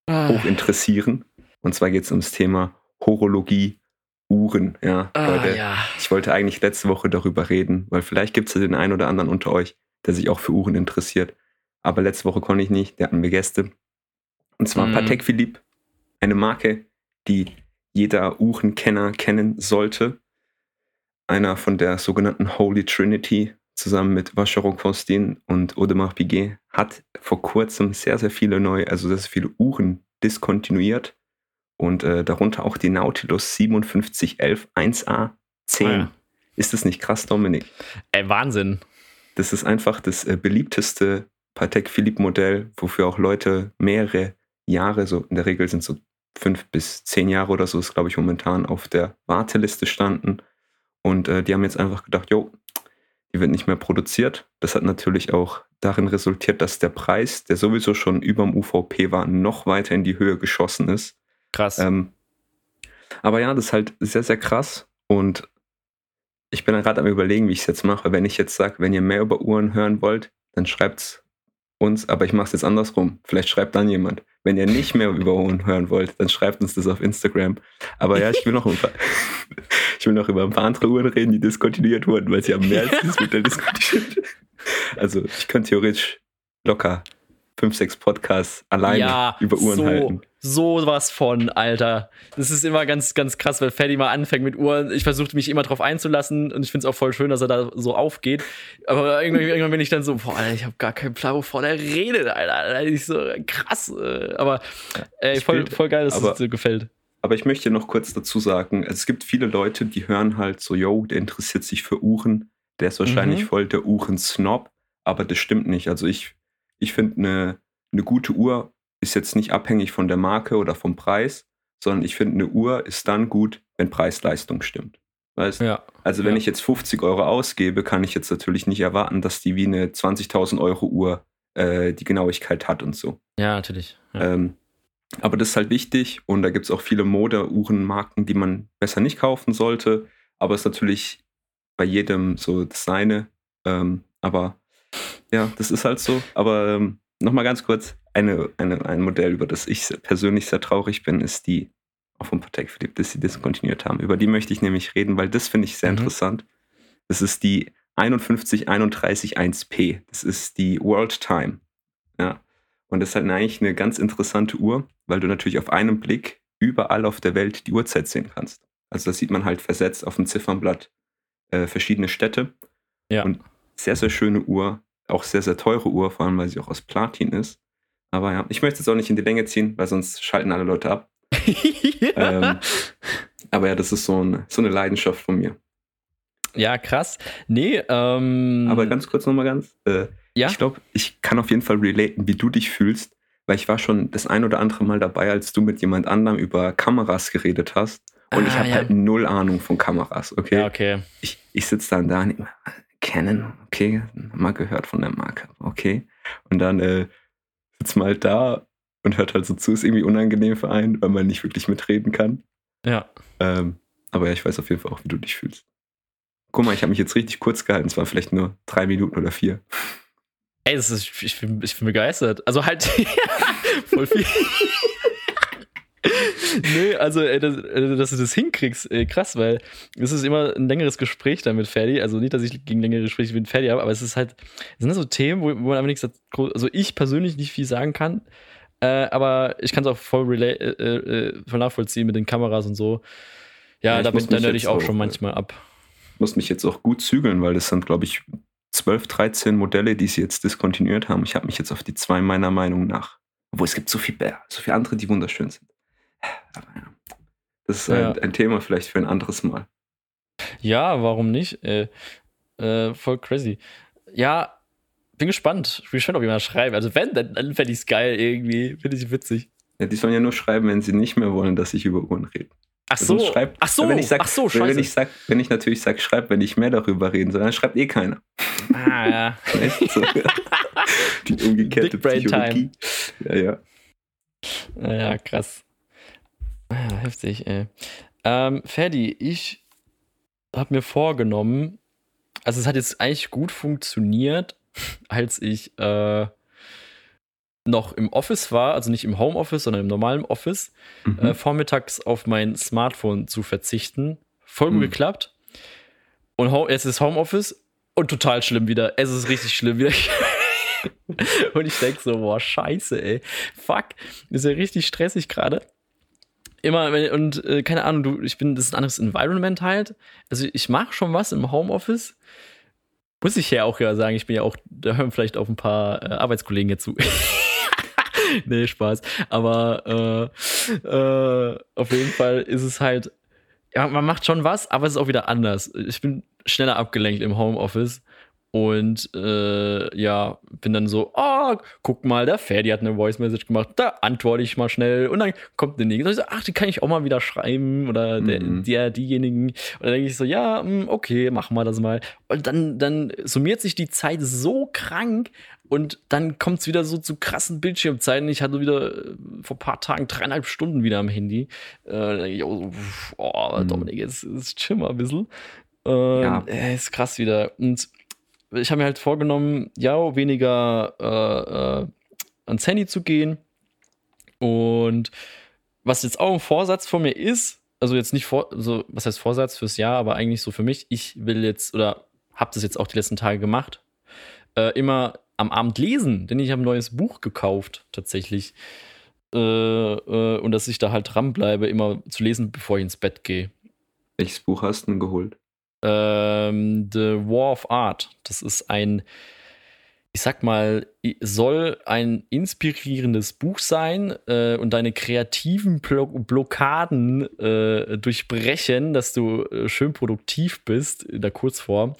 S2: Ah.
S1: hoch interessieren. Und zwar geht es ums Thema Horologie, Uhren. Ja,
S2: Ah,
S1: Leute,
S2: ja.
S1: ich wollte eigentlich letzte Woche darüber reden, weil vielleicht gibt es ja den einen oder anderen unter euch, der sich auch für Uhren interessiert. Aber letzte Woche konnte ich nicht, da hatten wir Gäste. Und zwar
S2: Mhm.
S1: Patek Philippe, eine Marke, die jeder Uhrenkenner kennen sollte. Einer von der sogenannten Holy Trinity, zusammen mit Vacheron Constantin und Audemars Piguet, hat vor kurzem sehr, sehr viele neue, also sehr, sehr viele Uhren diskontinuiert. Und äh, darunter auch die Nautilus 5711 1A 10.
S2: Ah, ja.
S1: Ist das nicht krass, Dominik?
S2: Ey, Wahnsinn.
S1: Das ist einfach das äh, beliebteste Patek Philippe Modell, wofür auch Leute mehrere Jahre, so in der Regel sind so fünf bis zehn Jahre oder so, ist glaube ich momentan auf der Warteliste standen. Und äh, die haben jetzt einfach gedacht, jo, die wird nicht mehr produziert. Das hat natürlich auch darin resultiert, dass der Preis, der sowieso schon über dem UVP war, noch weiter in die Höhe geschossen ist.
S2: Krass.
S1: Ähm, aber ja, das ist halt sehr, sehr krass. Und ich bin gerade am überlegen, wie ich es jetzt mache. Wenn ich jetzt sage, wenn ihr mehr über Uhren hören wollt, dann schreibt's uns, aber ich mache es jetzt andersrum. Vielleicht schreibt dann jemand. Wenn ihr nicht mehr über Uhren hören wollt, dann schreibt uns das auf Instagram. Aber ja, ich will noch, über, ich will noch über ein paar andere Uhren reden, die diskontinuiert wurden, weil sie haben mehr als dieses Modell diskontinuiert. Also ich könnte theoretisch locker fünf, sechs Podcasts alleine
S2: ja,
S1: über Uhren
S2: so,
S1: halten.
S2: So was von, Alter. Das ist immer ganz, ganz krass, weil Ferdi mal anfängt mit Uhren. Ich versuche mich immer drauf einzulassen und ich finde es auch voll schön, dass er da so aufgeht. Aber irgendwann, irgendwann bin ich dann so, boah, Alter, ich habe gar keinen Plan, wovon er redet, Alter. Ich so krass. äh, Aber ey,
S1: Ich
S2: voll, voll geil, dass
S1: aber-
S2: es dir gefällt.
S1: Aber ich möchte noch kurz dazu sagen, es gibt viele Leute, die hören halt so, yo, der interessiert sich für Uhren, der ist wahrscheinlich
S2: Mhm.
S1: voll der Uhren-Snob, aber das stimmt nicht. Also ich, ich finde, eine, eine gute Uhr ist jetzt nicht abhängig von der Marke oder vom Preis, sondern ich finde, eine Uhr ist dann gut, wenn Preis-Leistung stimmt. Weißt?
S2: Ja.
S1: Also wenn
S2: Ja.
S1: ich jetzt 50 Euro ausgebe, kann ich jetzt natürlich nicht erwarten, dass die wie eine 20.000 Euro Uhr äh, die Genauigkeit hat und so.
S2: Ja, natürlich. Ja.
S1: Ähm, aber das ist halt wichtig und da gibt es auch viele Mode-Uhrenmarken, die man besser nicht kaufen sollte. Aber es ist natürlich bei jedem so das seine. Ähm, aber ja, das ist halt so. Aber ähm, nochmal ganz kurz, eine, eine, ein Modell, über das ich persönlich sehr traurig bin, ist die auch von Patek Philippe, dass sie diskontinuiert haben. Über die möchte ich nämlich reden, weil das finde ich sehr
S2: Mhm.
S1: interessant. Das ist die 51331P. Das ist die World Time. Ja. Und das ist halt eigentlich eine ganz interessante Uhr, weil du natürlich auf einen Blick überall auf der Welt die Uhrzeit sehen kannst. Also das sieht man halt versetzt auf dem Ziffernblatt äh, verschiedene Städte.
S2: Ja.
S1: Und sehr, sehr schöne Uhr. Auch sehr, sehr teure Uhr, vor allem weil sie auch aus Platin ist. Aber ja, ich möchte es auch nicht in die Länge ziehen, weil sonst schalten alle Leute ab. Ähm, aber ja, das ist so, ein, so eine Leidenschaft von mir.
S2: ja, krass. Nee, ähm.
S1: Aber ganz kurz nochmal ganz. Äh,
S2: ja.
S1: Ich glaube, ich kann auf jeden Fall relaten, wie du dich fühlst, weil ich war schon das ein oder andere Mal dabei, als du mit jemand anderem über Kameras geredet hast. Und ich
S2: Ah,
S1: habe
S2: ja.
S1: halt null Ahnung von Kameras, okay?
S2: Ja, okay.
S1: Ich, ich sitze dann da und mir, Canon, okay, mal gehört von der Marke, okay. Und dann äh, sitzt man halt da und hört halt so zu, ist irgendwie unangenehm für einen, weil man nicht wirklich mitreden kann.
S2: Ja.
S1: Ähm, aber ja, ich weiß auf jeden Fall auch, wie du dich fühlst. Guck mal, ich habe mich jetzt richtig kurz gehalten, es waren vielleicht nur drei Minuten oder vier.
S2: Ey, das ist, ich, bin, ich bin begeistert. Also halt voll viel. Nö, also, ey, das, äh, dass du das hinkriegst, ey, krass, weil es ist immer ein längeres Gespräch dann mit Ferdi. Also nicht, dass ich gegen längere Gespräche mit Ferdi habe, aber es ist halt, es sind so Themen, wo, man aber nichts, also ich persönlich nicht viel sagen kann. Äh, aber ich kann es auch voll, rela- äh, äh, voll nachvollziehen mit den Kameras und so. Ja,
S1: Ja,
S2: da, bin- ich auch
S1: auch,
S2: schon
S1: äh,
S2: manchmal ab.
S1: Ich muss mich jetzt auch gut zügeln, weil das sind, glaube ich, 12, 13 Modelle, die sie jetzt diskontinuiert haben. Ich habe mich jetzt auf die zwei meiner Meinung nach. Obwohl es gibt so viel, mehr, so viele andere, die wunderschön sind. Das ist
S2: Ja.
S1: ein, ein Thema vielleicht für ein anderes Mal.
S2: Ja, warum nicht? Äh, äh, voll crazy. Ja, bin gespannt. Ich bin gespannt, ob jemand schreibt. Also wenn, dann, dann fände ich es geil irgendwie. Finde ich witzig.
S1: Ja, die sollen ja nur schreiben, wenn sie nicht mehr wollen, dass ich über Uhren rede.
S2: Ach
S1: Also
S2: so,
S1: schreibt-
S2: ach so,
S1: wenn ich sag,
S2: ach so,
S1: wenn, wenn
S2: scheiße.
S1: ich sag, wenn ich natürlich sage, schreibt, wenn ich mehr darüber reden soll, dann schreibt eh keiner.
S2: ah, ja.
S1: So. die umgekehrte
S2: Big Brain
S1: Psychologie. Ja, ja.
S2: Ja, krass. Ja, heftig, ey. Ähm, Ferdi, ich habe mir vorgenommen, also es hat jetzt eigentlich gut funktioniert, als ich äh, noch im Office war, also nicht im Homeoffice, sondern im normalen Office,
S1: Mhm.
S2: äh, vormittags auf mein Smartphone zu verzichten. Voll gut
S1: Mhm.
S2: geklappt. Und jetzt ist Homeoffice und total schlimm wieder. Es ist richtig schlimm wieder. und ich denke so, boah, scheiße, ey. Fuck. Ist ja richtig stressig gerade. Immer, und äh, keine Ahnung, du, ich bin, das ist ein anderes Environment halt. Also ich mache schon was im Homeoffice. Muss ich ja auch ja sagen, ich bin ja auch, da hören vielleicht auch ein paar äh, Arbeitskollegen jetzt zu. nee, Spaß. Aber äh, äh, auf jeden Fall ist es halt, ja, man macht schon was, aber es ist auch wieder anders. Ich bin schneller abgelenkt im Homeoffice und äh, ja, bin dann so, oh, guck mal, der Ferdi hat eine Voice Message gemacht, da antworte ich mal schnell und dann kommt der nächste. So, ach, die kann ich auch mal wieder schreiben oder der,
S1: Mhm.
S2: der diejenigen. Und dann denke ich so, ja, mm, okay, machen wir das mal. Und dann, dann summiert sich die Zeit so krank und dann kommt es wieder so zu krassen Bildschirmzeiten. Ich hatte wieder äh, vor ein paar Tagen dreieinhalb Stunden wieder am Handy. Äh, da denke ich, oh, oh
S1: Mhm.
S2: Dominik, jetzt, jetzt chill mal ein bisschen. Ähm,
S1: Ja.
S2: äh, ist krass wieder. Und ich habe mir halt vorgenommen, ja, weniger äh, äh, ans Handy zu gehen. Und was jetzt auch ein Vorsatz von mir ist, also jetzt nicht vor, so, was heißt Vorsatz fürs Jahr, aber eigentlich so für mich, ich will jetzt oder habe das jetzt auch die letzten Tage gemacht, äh, immer am Abend lesen, denn ich habe ein neues Buch gekauft, tatsächlich. Äh, äh, und dass ich da halt dranbleibe, immer zu lesen, bevor ich ins Bett gehe.
S1: Welches Buch hast du denn geholt?
S2: Ähm, The War of Art. Das ist ein, ich sag mal, soll ein inspirierendes Buch sein äh, und deine kreativen Blo Blockaden äh, durchbrechen, dass du äh, schön produktiv bist in der Kurzform.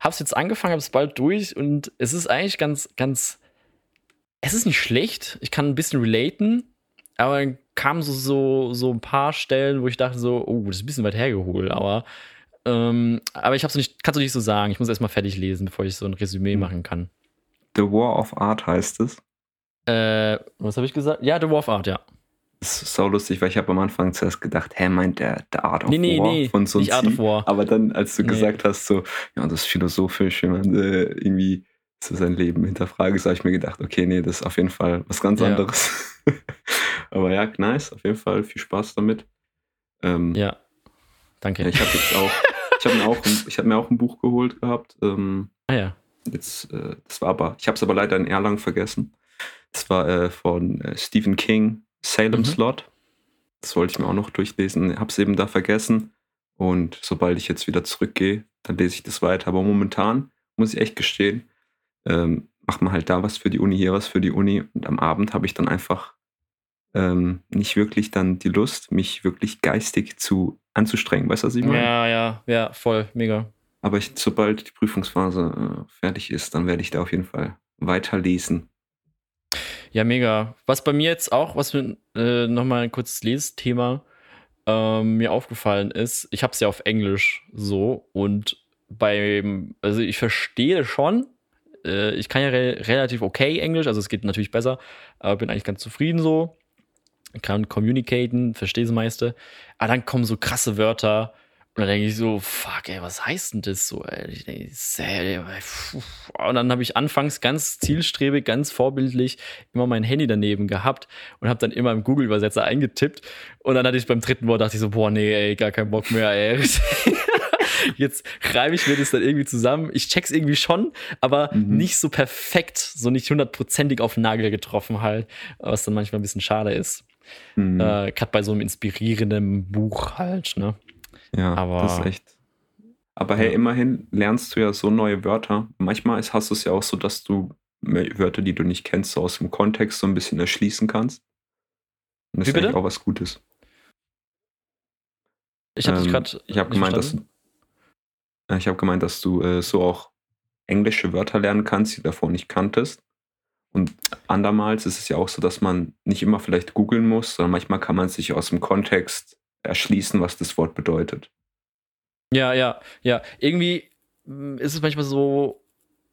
S2: Hab's jetzt angefangen, hab's bald durch und es ist eigentlich ganz, ganz. Es ist nicht schlecht. Ich kann ein bisschen relaten, aber kamen so, so, so ein paar Stellen, wo ich dachte so, oh, das ist ein bisschen weit hergeholt, aber ähm, aber ich hab's nicht, kannst du nicht so sagen. Ich muss erstmal fertig lesen, bevor ich so ein Resümee hm. machen kann.
S1: The War of Art heißt es.
S2: Äh, was habe ich gesagt? Ja, The War of Art, ja.
S1: Das ist so lustig, weil ich habe am Anfang zuerst gedacht, hä, meint der The Art of nee, nee, War nee, von Sun nicht Art of War. Aber dann, als du nee. gesagt hast, so, ja, das ist philosophisch, wenn man äh, irgendwie so sein Leben hinterfrage, so habe ich mir gedacht, okay, nee, das ist auf jeden Fall was ganz ja. anderes. Aber ja, nice, auf jeden Fall viel Spaß damit.
S2: Ähm, ja, danke.
S1: Ja, ich habe jetzt auch, ich habe mir, auch ein, hab mir auch ein Buch geholt gehabt. Ähm,
S2: ah ja.
S1: Jetzt, äh, das war aber, ich habe es aber leider in Erlangen vergessen. Das war äh, von äh, Stephen King, Salem mhm. Slot. Das wollte ich mir auch noch durchlesen. Habe es eben da vergessen. Und sobald ich jetzt wieder zurückgehe, dann lese ich das weiter. Aber momentan muss ich echt gestehen, ähm, macht man halt da was für die Uni, hier was für die Uni. Und am Abend habe ich dann einfach ähm, nicht wirklich dann die Lust, mich wirklich geistig zu anzustrengen. Weißt du, was ich meine?
S2: Ja, ja, ja, voll, mega.
S1: Aber ich, sobald die Prüfungsphase äh, fertig ist, dann werde ich da auf jeden Fall weiterlesen.
S2: Ja, mega. Was bei mir jetzt auch, was mir äh, nochmal ein kurzes Lesthema ähm, mir aufgefallen ist, ich habe es ja auf Englisch so und beim, also ich verstehe schon, äh, ich kann ja re relativ okay Englisch, also es geht natürlich besser, aber bin eigentlich ganz zufrieden so. Ich kann communicaten, verstehe das meiste. Aber dann kommen so krasse Wörter, und dann denke ich so, fuck, ey, was heißt denn das so? Ey? Und dann habe ich anfangs ganz zielstrebig, ganz vorbildlich immer mein Handy daneben gehabt und habe dann immer im Google-Übersetzer eingetippt. Und dann hatte ich beim dritten Wort, dachte ich so, boah, nee, ey, gar keinen Bock mehr, ey. Jetzt reibe ich mir das dann irgendwie zusammen. Ich check's irgendwie schon, aber mhm. nicht so perfekt, so nicht hundertprozentig auf den Nagel getroffen halt, was dann manchmal ein bisschen schade ist. Mhm. Äh, Gerade bei so einem inspirierenden Buch halt, ne?
S1: Ja, aber, das ist echt. Aber hey, ja. immerhin lernst du ja so neue Wörter. Manchmal hast du es ja auch so, dass du Wörter, die du nicht kennst, so aus dem Kontext so ein bisschen erschließen kannst. Und das Wie ist bitte? auch was Gutes.
S2: Ich habe ähm, gerade.
S1: Ich habe gemeint, dass, ich habe gemeint, dass du äh, so auch englische Wörter lernen kannst, die du davor nicht kanntest. Und andermals ist es ja auch so, dass man nicht immer vielleicht googeln muss, sondern manchmal kann man sich aus dem Kontext erschließen, was das Wort bedeutet.
S2: Ja, ja, ja. Irgendwie mm, ist es manchmal so,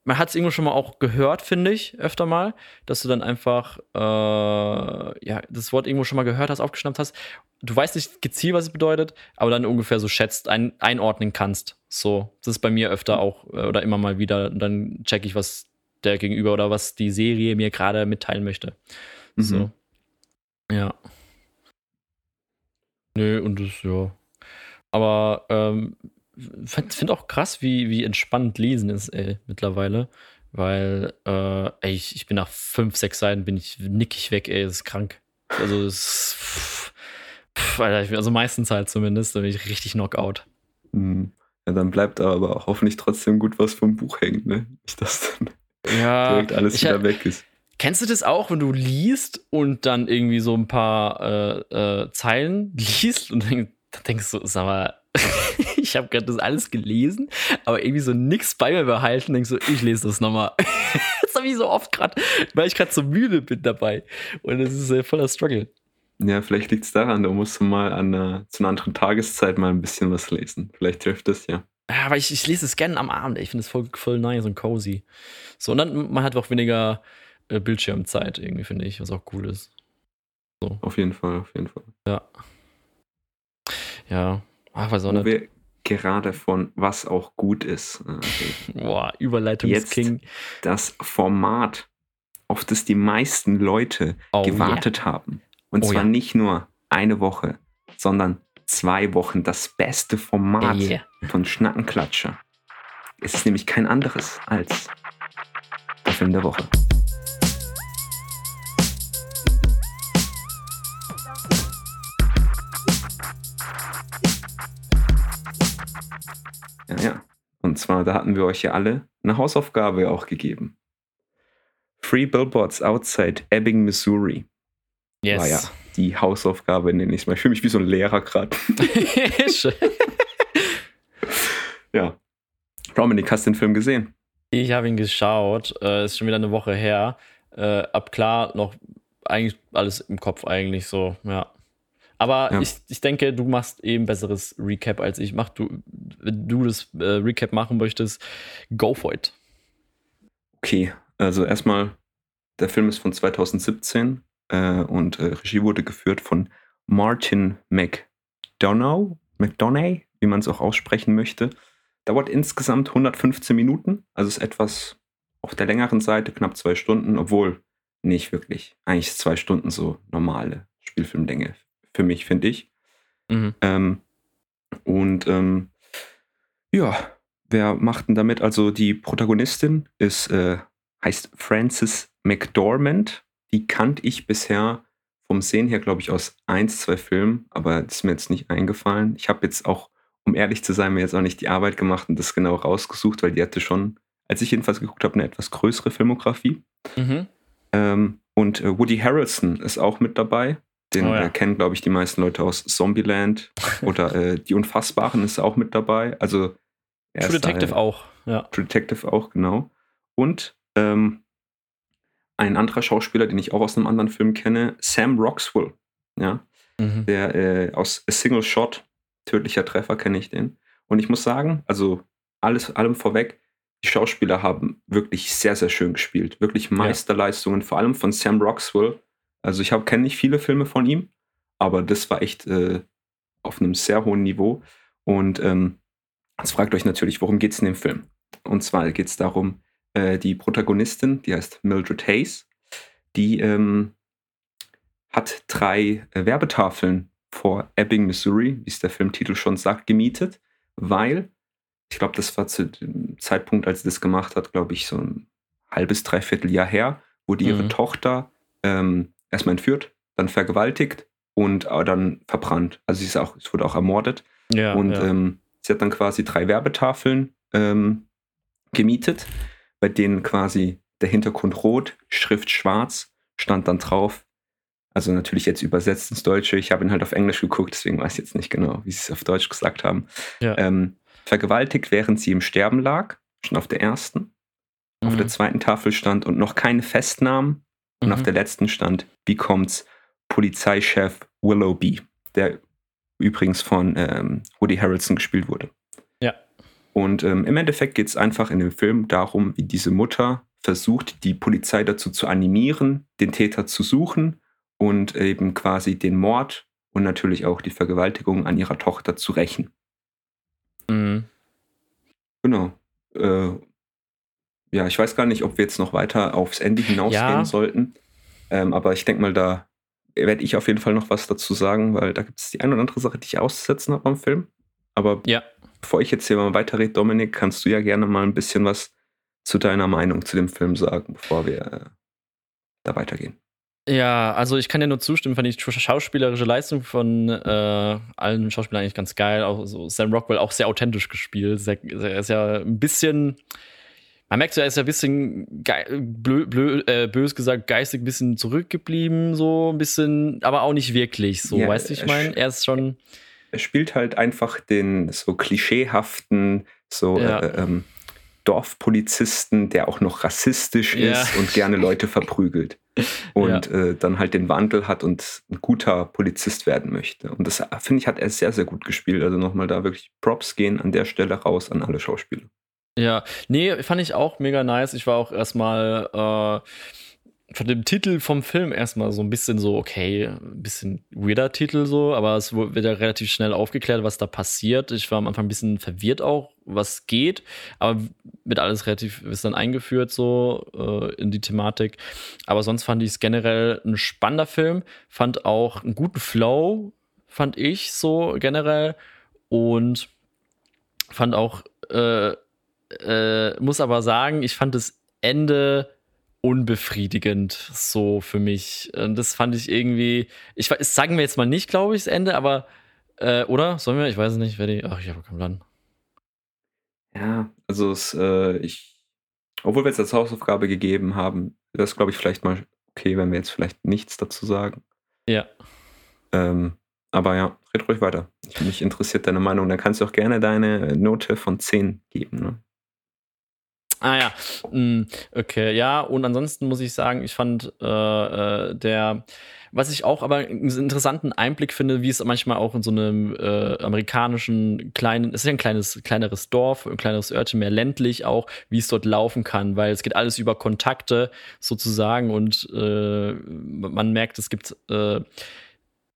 S2: man hat es irgendwo schon mal auch gehört, finde ich, öfter mal, dass du dann einfach äh, ja, das Wort irgendwo schon mal gehört hast, aufgeschnappt hast. Du weißt nicht gezielt, was es bedeutet, aber dann ungefähr so schätzt, ein, einordnen kannst. So, das ist bei mir öfter auch äh, oder immer mal wieder. Dann check ich, was der Gegenüber oder was die Serie mir gerade mitteilen möchte. Mhm. So. Ja. Nö, und das, ja. Aber ähm, finde auch krass, wie, wie entspannt Lesen ist, ey, mittlerweile. Weil, äh, ey, ich, ich bin nach fünf, sechs Seiten bin ich nickig weg, ey, das ist krank. Also, das ist, pff, pff, Alter, also meistens halt zumindest, da bin ich richtig Knockout.
S1: Mhm. Ja, dann bleibt aber hoffentlich trotzdem gut was vom Buch hängen, ne? Nicht, dass dann ja, direkt alles wieder weg ist.
S2: Kennst du das auch, wenn du liest und dann irgendwie so ein paar äh, äh, Zeilen liest und dann, dann denkst du, sag mal, ich habe gerade das alles gelesen, aber irgendwie so nix bei mir behalten, denkst du, ich lese das nochmal. das habe ich so oft gerade, weil ich gerade so müde bin dabei. Und das ist äh, voller Struggle.
S1: Ja, vielleicht liegt es daran, da musst du mal an einer, zu einer anderen Tageszeit mal ein bisschen was lesen. Vielleicht hilft das ja.
S2: Ja, aber ich, ich lese es gerne am Abend. Ich finde es voll, voll nice und cozy. So, und dann man hat auch weniger äh, Bildschirmzeit irgendwie, finde ich, was auch cool ist.
S1: So. Auf jeden Fall, auf jeden Fall.
S2: Ja. Ja, ach, weiß auch
S1: Wo nicht. Wir gerade von was auch gut ist.
S2: Äh, Boah, Überleitungsking.
S1: Das Format, auf das die meisten Leute oh, gewartet yeah. haben. Und oh, zwar ja. nicht nur eine Woche, sondern zwei Wochen. Das beste Format yeah. Von Schnackenklatscher. Es ist nämlich kein anderes als der Film der Woche. Ja, ja. Und zwar, da hatten wir euch ja alle eine Hausaufgabe auch gegeben. Free Billboards Outside Ebbing, Missouri. Yes. War ja die Hausaufgabe, nenne ich es mal. Ich fühle mich wie so ein Lehrer gerade. ja. Dominik, hast du den Film gesehen?
S2: Ich habe ihn geschaut. Äh, ist schon wieder eine Woche her. Äh, ab klar noch eigentlich alles im Kopf eigentlich so, ja. Aber ja. ich, ich denke, du machst eben besseres Recap als ich. Mach du, wenn du das äh, Recap machen möchtest, go for it.
S1: Okay, also erstmal, der Film ist von 2017 äh, und äh, Regie wurde geführt von Martin McDonough, McDonough, wie man es auch aussprechen möchte. Dauert insgesamt 115 Minuten, also ist etwas auf der längeren Seite, knapp zwei Stunden, obwohl nicht wirklich. Eigentlich ist zwei Stunden so normale Spielfilmlänge für mich, finde ich. Mhm. Ähm, und ähm, ja, wer macht denn damit? Also die Protagonistin ist, äh, heißt Frances McDormand. Die kannte ich bisher vom Sehen her, glaube ich, aus ein, zwei Filmen, aber das ist mir jetzt nicht eingefallen. Ich habe jetzt auch, um ehrlich zu sein, mir jetzt auch nicht die Arbeit gemacht und das genau rausgesucht, weil die hatte schon, als ich jedenfalls geguckt habe, eine etwas größere Filmografie. Mhm. Ähm, und äh, Woody Harrelson ist auch mit dabei. Den oh ja. äh, kennen, glaube ich, die meisten Leute aus Zombieland. Oder äh, Die Unfassbaren ist auch mit dabei. Also
S2: True Detective da, auch, ja.
S1: True Detective auch, genau. Und ähm, ein anderer Schauspieler, den ich auch aus einem anderen Film kenne, Sam Roxwell. Ja. Mhm. Der äh, aus A Single Shot, tödlicher Treffer, kenne ich den. Und ich muss sagen, also alles, allem vorweg, die Schauspieler haben wirklich sehr, sehr schön gespielt. Wirklich Meisterleistungen, ja. vor allem von Sam Roxwell. Also ich kenne nicht viele Filme von ihm, aber das war echt äh, auf einem sehr hohen Niveau. Und ähm, jetzt fragt euch natürlich, worum geht es in dem Film? Und zwar geht es darum, äh, die Protagonistin, die heißt Mildred Hayes, die ähm, hat drei äh, Werbetafeln vor Ebbing, Missouri, wie es der Filmtitel schon sagt, gemietet, weil ich glaube, das war zu dem Zeitpunkt, als sie das gemacht hat, glaube ich, so ein halbes, dreiviertel Jahr her, wurde ihre mhm. Tochter ähm, erstmal entführt, dann vergewaltigt und äh, dann verbrannt. Also sie ist auch, es wurde auch ermordet. Ja, und ja. Ähm, sie hat dann quasi drei Werbetafeln ähm, gemietet, bei denen quasi der Hintergrund rot, Schrift schwarz, stand dann drauf. Also natürlich jetzt übersetzt ins Deutsche. Ich habe ihn halt auf Englisch geguckt, deswegen weiß ich jetzt nicht genau, wie sie es auf Deutsch gesagt haben. Ja. Ähm, vergewaltigt, während sie im Sterben lag, schon auf der ersten. Mhm. Auf der mhm. zweiten Tafel stand und noch keine Festnahmen. Und mhm. auf der letzten stand, wie kommt's, Polizeichef Willoughby, der übrigens von ähm, Woody Harrelson gespielt wurde.
S2: Ja.
S1: Und ähm, im Endeffekt geht es einfach in dem Film darum, wie diese Mutter versucht, die Polizei dazu zu animieren, den Täter zu suchen und eben quasi den Mord und natürlich auch die Vergewaltigung an ihrer Tochter zu rächen. Mhm. Genau. Äh, ja, ich weiß gar nicht, ob wir jetzt noch weiter aufs Ende hinausgehen ja. sollten. Ähm, aber ich denke mal, da werde ich auf jeden Fall noch was dazu sagen, weil da gibt es die eine oder andere Sache, die ich auszusetzen habe am Film. Aber ja. bevor ich jetzt hier mal weiterrede, Dominik, kannst du ja gerne mal ein bisschen was zu deiner Meinung zu dem Film sagen, bevor wir äh, da weitergehen.
S2: Ja, also ich kann dir nur zustimmen, fand ich die schauspielerische Leistung von äh, allen Schauspielern eigentlich ganz geil. Auch so Sam Rockwell auch sehr authentisch gespielt. Er ist ja ein bisschen, man merkt so, er ist ja ein bisschen blö, blö, äh, bös gesagt, geistig ein bisschen zurückgeblieben, so ein bisschen, aber auch nicht wirklich so, ja, weißt du, ich meine? Er ist schon.
S1: Er spielt halt einfach den so klischeehaften, so ja. äh, ähm, Dorfpolizisten, der auch noch rassistisch ja. ist und gerne Leute verprügelt. Und ja. äh, dann halt den Wandel hat und ein guter Polizist werden möchte. Und das, finde ich, hat er sehr, sehr gut gespielt. Also nochmal da wirklich Props gehen an der Stelle raus an alle Schauspieler.
S2: Ja, nee, fand ich auch mega nice. Ich war auch erstmal äh, von dem Titel vom Film erstmal so ein bisschen so, okay, ein bisschen weirder Titel so, aber es wird ja relativ schnell aufgeklärt, was da passiert. Ich war am Anfang ein bisschen verwirrt auch, was geht, aber mit alles relativ ist dann eingeführt so äh, in die Thematik. Aber sonst fand ich es generell ein spannender Film, fand auch einen guten Flow, fand ich so generell und fand auch, äh, äh, muss aber sagen, ich fand das Ende unbefriedigend so für mich. Und das fand ich irgendwie, ich sagen wir jetzt mal nicht, glaube ich, das Ende, aber äh, oder? Sollen wir? Ich weiß es nicht, wer die. Ach, ich habe keinen Plan.
S1: Ja, also es, äh, ich, obwohl wir jetzt als Hausaufgabe gegeben haben, wäre es, glaube ich, vielleicht mal okay, wenn wir jetzt vielleicht nichts dazu sagen.
S2: Ja.
S1: Ähm, aber ja, red ruhig weiter. mich interessiert deine Meinung. Dann kannst du auch gerne deine Note von 10 geben. Ne?
S2: Ah ja, hm, okay, ja. Und ansonsten muss ich sagen, ich fand äh, äh, der, was ich auch aber einen interessanten Einblick finde, wie es manchmal auch in so einem äh, amerikanischen kleinen, es ist ja ein kleines, kleineres Dorf, ein kleineres Örtchen, mehr ländlich auch, wie es dort laufen kann, weil es geht alles über Kontakte sozusagen und äh, man merkt, es gibt äh,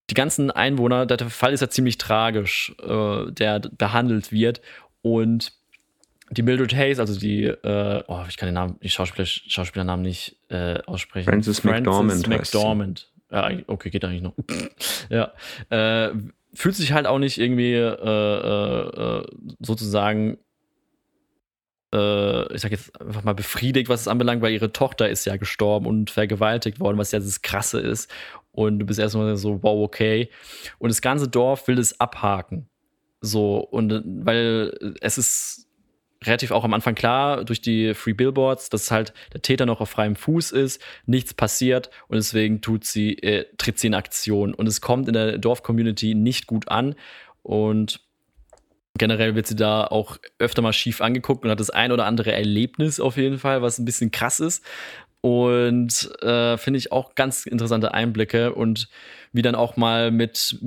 S2: die ganzen Einwohner, der Fall ist ja ziemlich tragisch, äh, der behandelt wird. Und die Mildred Hayes, also die, äh, oh, ich kann den Namen, die Schauspieler, Schauspielernamen nicht äh, aussprechen.
S1: Francis, Francis McDormand.
S2: McDormand. Ja, okay, geht eigentlich noch. ja. Äh, fühlt sich halt auch nicht irgendwie äh, äh, sozusagen äh, ich sag jetzt einfach mal befriedigt, was es anbelangt, weil ihre Tochter ist ja gestorben und vergewaltigt worden, was ja das Krasse ist. Und du bist erstmal so, wow, okay. Und das ganze Dorf will es abhaken. So, und weil es ist relativ auch am Anfang klar durch die Free Billboards, dass halt der Täter noch auf freiem Fuß ist, nichts passiert und deswegen tut sie, äh, tritt sie in Aktion. Und es kommt in der Dorf-Community nicht gut an. Und generell wird sie da auch öfter mal schief angeguckt und hat das ein oder andere Erlebnis auf jeden Fall, was ein bisschen krass ist. Und äh, finde ich auch ganz interessante Einblicke und wie dann auch mal mit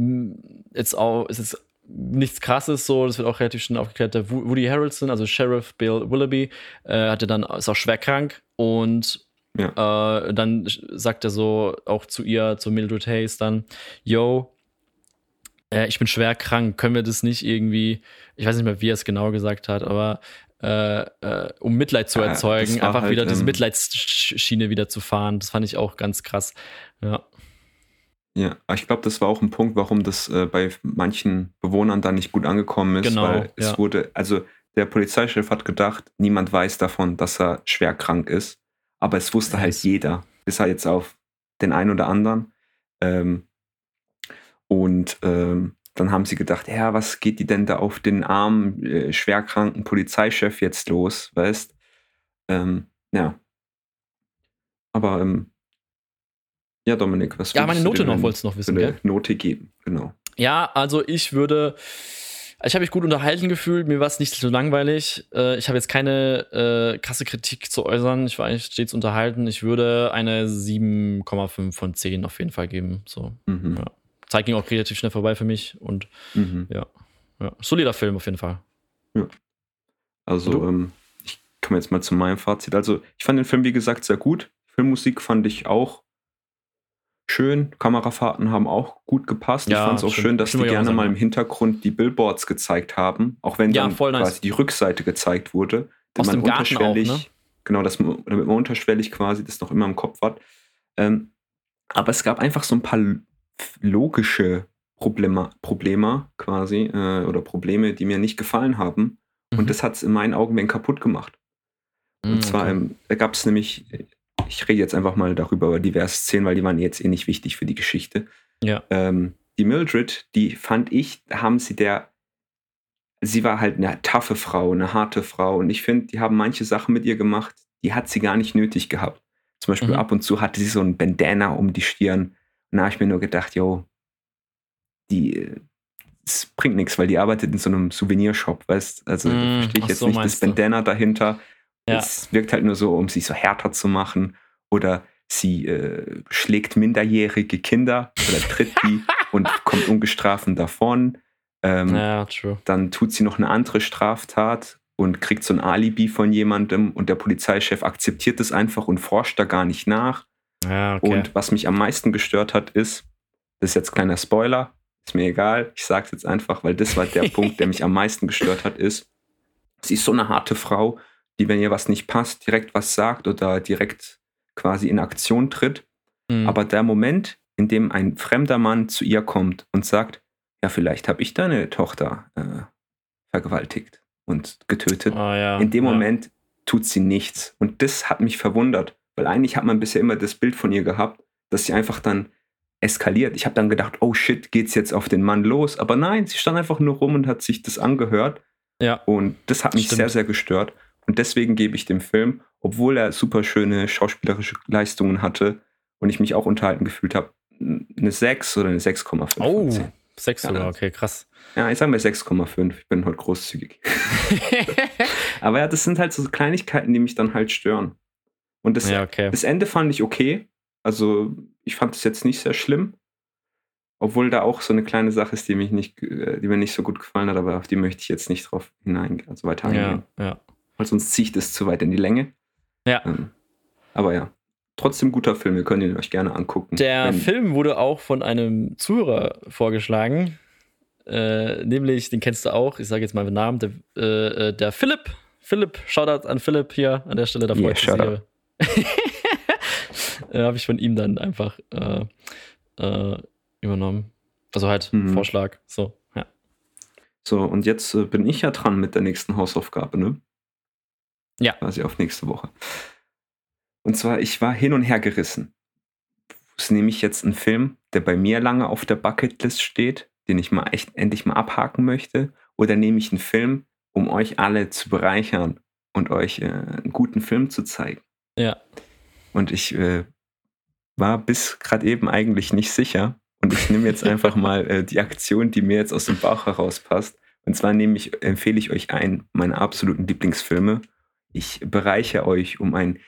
S2: jetzt auch, ist jetzt nichts krasses so, das wird auch relativ schnell aufgeklärt. Der Woody Harrelson, also Sheriff Bill Willoughby, äh, hatte dann, ist auch schwer krank und ja. äh, dann sagt er so auch zu ihr, zu Mildred Hayes dann, yo, äh, ich bin schwer krank, können wir das nicht irgendwie, ich weiß nicht mehr, wie er es genau gesagt hat, aber äh, äh, um Mitleid zu erzeugen, ja, einfach halt, wieder diese Mitleidsschiene wieder zu fahren. Das fand ich auch ganz krass. Ja.
S1: Ja, ich glaube, das war auch ein Punkt, warum das äh, bei manchen Bewohnern da nicht gut angekommen ist, genau, weil es ja. wurde, also der Polizeichef hat gedacht, niemand weiß davon, dass er schwer krank ist, aber es wusste yes. halt jeder, bis er jetzt auf den einen oder anderen. Ähm, und ähm, dann haben sie gedacht, ja, was geht die denn da auf den armen, äh, schwerkranken Polizeichef jetzt los, weißt? Ähm, ja. Aber ähm, ja, Dominik, was
S2: Ja, meine Note noch wolltest du noch wissen,
S1: eine gell? Note geben, genau.
S2: Ja, also ich würde. Ich habe mich gut unterhalten gefühlt, mir war es nicht so langweilig. Äh, ich habe jetzt keine äh, krasse Kritik zu äußern. Ich war eigentlich stets unterhalten. Ich würde eine 7,5 von 10 auf jeden Fall geben. So, mhm. ja. Zeit ging auch relativ schnell vorbei für mich und mhm. ja, ja. Solider Film auf jeden Fall.
S1: Ja. Also, ähm, ich komme jetzt mal zu meinem Fazit. Also, ich fand den Film, wie gesagt, sehr gut. Filmmusik fand ich auch schön. Kamerafahrten haben auch gut gepasst. Ja, ich fand es auch schön, dass die gerne mal im Hintergrund die Billboards gezeigt haben, auch wenn ja, dann quasi nice. die Rückseite gezeigt wurde.
S2: Aus man dem unterschwellig, auch, ne?
S1: genau, dass man, damit man unterschwellig quasi das noch immer im Kopf hat. Ähm, aber es gab einfach so ein paar logische Probleme, Probleme quasi äh, oder Probleme, die mir nicht gefallen haben. Mhm. Und das hat es in meinen Augen wenn kaputt gemacht. Und mhm, zwar ähm, gab es nämlich, ich rede jetzt einfach mal darüber über diverse Szenen, weil die waren jetzt eh nicht wichtig für die Geschichte.
S2: Ja.
S1: Ähm, die Mildred, die fand ich, haben sie der, sie war halt eine taffe Frau, eine harte Frau. Und ich finde, die haben manche Sachen mit ihr gemacht, die hat sie gar nicht nötig gehabt. Zum Beispiel mhm. ab und zu hatte sie so ein Bandana um die Stirn und da habe ich mir nur gedacht, jo, die, es bringt nichts, weil die arbeitet in so einem Souvenirshop, weißt Also mm, verstehe ich jetzt so, nicht das Bandana dahinter. Ja. Es wirkt halt nur so, um sie so härter zu machen. Oder sie äh, schlägt minderjährige Kinder oder tritt die und kommt ungestraft davon. Ähm,
S2: ja, true.
S1: Dann tut sie noch eine andere Straftat und kriegt so ein Alibi von jemandem und der Polizeichef akzeptiert es einfach und forscht da gar nicht nach.
S2: Ja, okay.
S1: Und was mich am meisten gestört hat, ist, das ist jetzt kleiner Spoiler, ist mir egal, ich sag's jetzt einfach, weil das war der Punkt, der mich am meisten gestört hat, ist, sie ist so eine harte Frau, die, wenn ihr was nicht passt, direkt was sagt oder direkt quasi in Aktion tritt. Mhm. Aber der Moment, in dem ein fremder Mann zu ihr kommt und sagt, ja, vielleicht habe ich deine Tochter äh, vergewaltigt und getötet.
S2: Oh, ja.
S1: In dem ja. Moment tut sie nichts. Und das hat mich verwundert. Weil eigentlich hat man bisher immer das Bild von ihr gehabt, dass sie einfach dann eskaliert. Ich habe dann gedacht, oh shit, geht's jetzt auf den Mann los? Aber nein, sie stand einfach nur rum und hat sich das angehört.
S2: Ja.
S1: Und das hat mich Stimmt. sehr, sehr gestört. Und deswegen gebe ich dem Film, obwohl er super schöne schauspielerische Leistungen hatte und ich mich auch unterhalten gefühlt habe, eine 6 oder eine 6,5.
S2: Oh, 6 sogar, okay, krass.
S1: Ja, ich sage mal 6,5. Ich bin heute großzügig. Aber ja, das sind halt so Kleinigkeiten, die mich dann halt stören. Und das,
S2: Ja, okay.
S1: das Ende fand ich okay. Also, ich fand es jetzt nicht sehr schlimm. Obwohl da auch so eine kleine Sache ist, die, mich nicht, äh, die mir nicht so gut gefallen hat, aber auf die möchte ich jetzt nicht drauf hineingehen, also weiter eingehen.
S2: Ja, ja.
S1: Weil sonst zieht es zu weit in die Länge.
S2: Ja.
S1: Ähm, aber ja, trotzdem guter Film. Ihr könnt ihn euch gerne angucken.
S2: Der Film wurde auch von einem Zuhörer vorgeschlagen. Äh, nämlich, den kennst du auch, ich sage jetzt mal den Namen, der, äh, äh, der Philipp. Philipp, Shoutout an Philipp hier an der Stelle, da
S1: Yeah,
S2: freut mich
S1: Shoutout.
S2: sehr. äh, Habe ich von ihm dann einfach äh, äh, übernommen. Also halt
S1: Mhm.
S2: Vorschlag. So, ja.
S1: So, und jetzt bin ich ja dran mit der nächsten Hausaufgabe, ne?
S2: Ja.
S1: Quasi auf nächste Woche. Und zwar, ich war hin und her gerissen. Es nehme ich jetzt einen Film, der bei mir lange auf der Bucketlist steht, den ich mal echt endlich mal abhaken möchte, oder nehme ich einen Film, um euch alle zu bereichern und euch äh, einen guten Film zu zeigen.
S2: Ja.
S1: Und ich äh, war bis gerade eben eigentlich nicht sicher. Und ich nehme jetzt einfach mal äh, die Aktion, die mir jetzt aus dem Bauch heraus passt. Und zwar nehme ich, empfehle ich euch einen meiner absoluten Lieblingsfilme. Ich bereiche euch um ein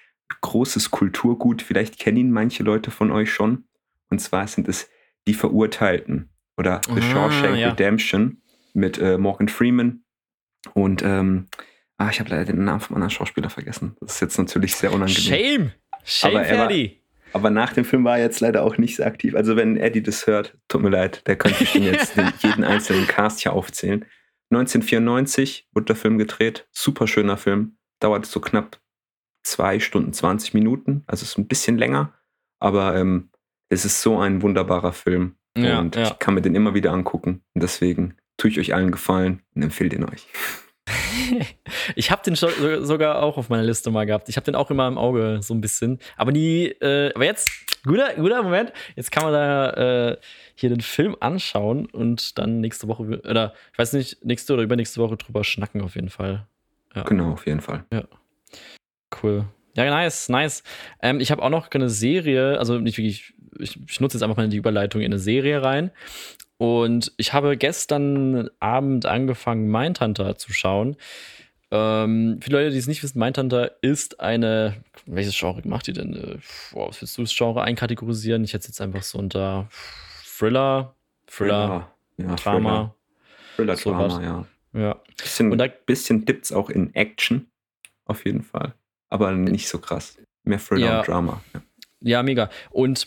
S1: großes Kulturgut. Vielleicht kennen ihn manche Leute von euch schon. Und zwar sind es Die Verurteilten oder The
S2: Ah,
S1: Shawshank
S2: ja.
S1: Redemption mit äh, Morgan Freeman. Und ähm, ah, ich habe leider den Namen von einem anderen Schauspieler vergessen. Das ist jetzt natürlich sehr unangenehm.
S2: Shame! Shame,
S1: Aber er war-
S2: Ferdi!
S1: Aber nach dem Film war er jetzt leider auch nicht sehr aktiv. Also wenn Eddie das hört, tut mir leid, der könnte schon jetzt den, jeden einzelnen Cast hier aufzählen. 1994 wurde der Film gedreht. Super schöner Film. Dauert so knapp zwei Stunden 20 Minuten. Also ist ein bisschen länger. Aber ähm, es ist so ein wunderbarer Film.
S2: Ja,
S1: und
S2: ja.
S1: ich kann mir den immer wieder angucken. Und deswegen tue ich euch allen Gefallen und empfehle den euch.
S2: Ich habe den sogar auch auf meiner Liste mal gehabt. Ich habe den auch immer im Auge so ein bisschen. Aber nie, äh, aber jetzt, guter, guter Moment. Jetzt kann man da äh, hier den Film anschauen und dann nächste Woche, oder ich weiß nicht, nächste oder übernächste Woche drüber schnacken auf jeden Fall. Ja.
S1: Genau, auf jeden Fall.
S2: Cool. Ja, nice, nice. Ähm, ich habe auch noch eine Serie, also nicht wirklich, ich, ich nutze jetzt einfach mal die Überleitung in eine Serie rein. Und ich habe gestern Abend angefangen, Mindhunter zu schauen. Ähm, für Leute, die es nicht wissen, Mindhunter ist eine, welches Genre macht ihr denn? Äh, boah, was willst du das Genre einkategorisieren? Ich hätte es jetzt einfach so unter Thriller, Thriller,
S1: Ja,
S2: Drama.
S1: Thriller,
S2: sowas.
S1: Drama, ja.
S2: Ja.
S1: Bisschen,
S2: Und da-
S1: bisschen dippt es auch in Action. Auf jeden Fall. Aber nicht so krass. Mehr Thriller
S2: Ja.
S1: und Drama. Ja.
S2: Ja, mega. Und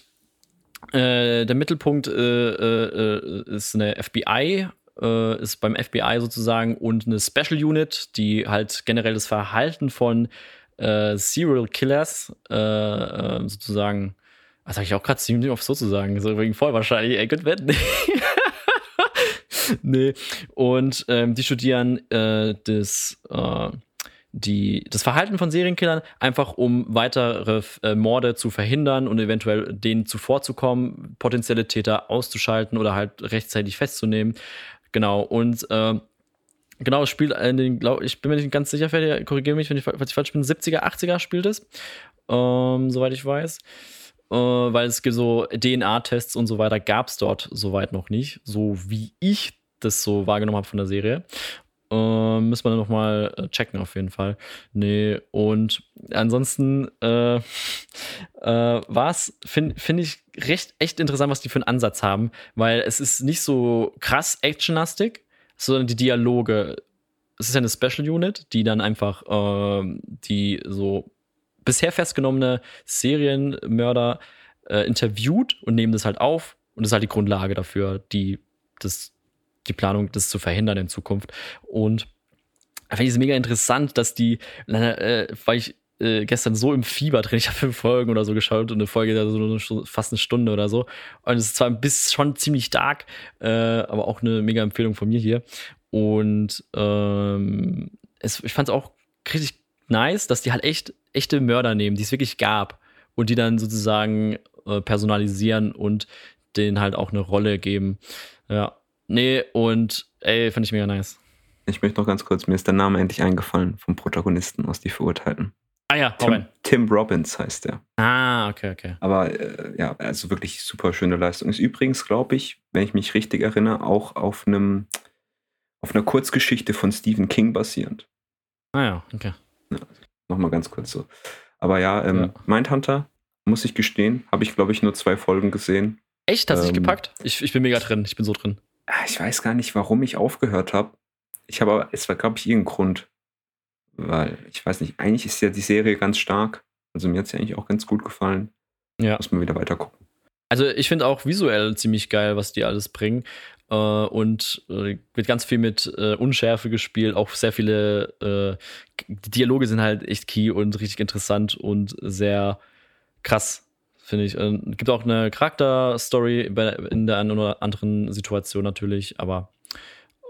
S2: äh, der Mittelpunkt äh, äh, ist eine FBI, äh, ist beim FBI sozusagen und eine Special Unit, die halt generell das Verhalten von äh, Serial Killers äh, sozusagen, was sag ich auch gerade ziemlich oft sozusagen, so wegen voll wahrscheinlich, ey, gut wetten. nee. Und ähm, die studieren äh, das, äh, die, das Verhalten von Serienkillern, einfach um weitere äh, Morde zu verhindern und eventuell denen zuvorzukommen, potenzielle Täter auszuschalten oder halt rechtzeitig festzunehmen. Genau, und äh, genau, es spielt in den, glaub, ich bin mir nicht ganz sicher, korrigiere mich, wenn ich, falls ich falsch bin, 70er, 80er spielt es, ähm, soweit ich weiß. Äh, weil es gibt so DNA-Tests und so weiter gab es dort soweit noch nicht, so wie ich das so wahrgenommen habe von der Serie. Äh, müssen wir noch mal äh, checken auf jeden Fall. Nee, und ansonsten äh, äh, war es, finde find ich, recht echt interessant, was die für einen Ansatz haben, weil es ist nicht so krass actionlastig, sondern die Dialoge. Es ist ja eine Special Unit, die dann einfach ähm, die so bisher festgenommene Serienmörder äh, interviewt und nehmen das halt auf. Und das ist halt die Grundlage dafür, die, das, die Planung, das zu verhindern in Zukunft. Und da finde ich es mega interessant, dass die, äh, weil ich äh, gestern so im Fieber drin, ich habe fünf Folgen oder so geschaut und eine Folge so Stu- fast eine Stunde oder so. Und es ist zwar ein schon ziemlich dark, äh, aber auch eine mega Empfehlung von mir hier. Und ähm, es, ich fand es auch richtig nice, dass die halt echt echte Mörder nehmen, die es wirklich gab und die dann sozusagen äh, personalisieren und denen halt auch eine Rolle geben. Ja. Nee, und ey, fand ich mega nice.
S1: Ich möchte noch ganz kurz, mir ist der Name endlich eingefallen vom Protagonisten aus Die Verurteilten.
S2: Ah ja,
S1: Tim, Tim, Robbins heißt der.
S2: Ah, okay, okay.
S1: Aber äh, ja, also wirklich super schöne Leistung. Ist übrigens, glaube ich, wenn ich mich richtig erinnere, auch auf einem auf einer Kurzgeschichte von Stephen King basierend.
S2: Ah ja, okay.
S1: Nochmal ganz kurz so. Aber ja, ähm, ja. Mindhunter, muss ich gestehen, habe ich, glaube ich, nur zwei Folgen gesehen.
S2: Echt? Hast du ähm, dich gepackt? Ich, ich bin mega drin. Ich bin so drin.
S1: Ah, ich weiß gar nicht, warum ich aufgehört habe. Ich habe aber, es war, glaube ich, irgendein Grund. Weil, ich weiß nicht, eigentlich ist ja die Serie ganz stark. Also mir hat sie eigentlich auch ganz gut gefallen. Ja. Muss man wieder weiter gucken.
S2: Also ich finde auch visuell ziemlich geil, was die alles bringen. Äh, und äh, wird ganz viel mit äh, Unschärfe gespielt. Auch sehr viele äh, Dialoge sind halt echt key und richtig interessant und sehr krass, finde ich. Es gibt auch eine Charakterstory in der einen oder anderen Situation natürlich, aber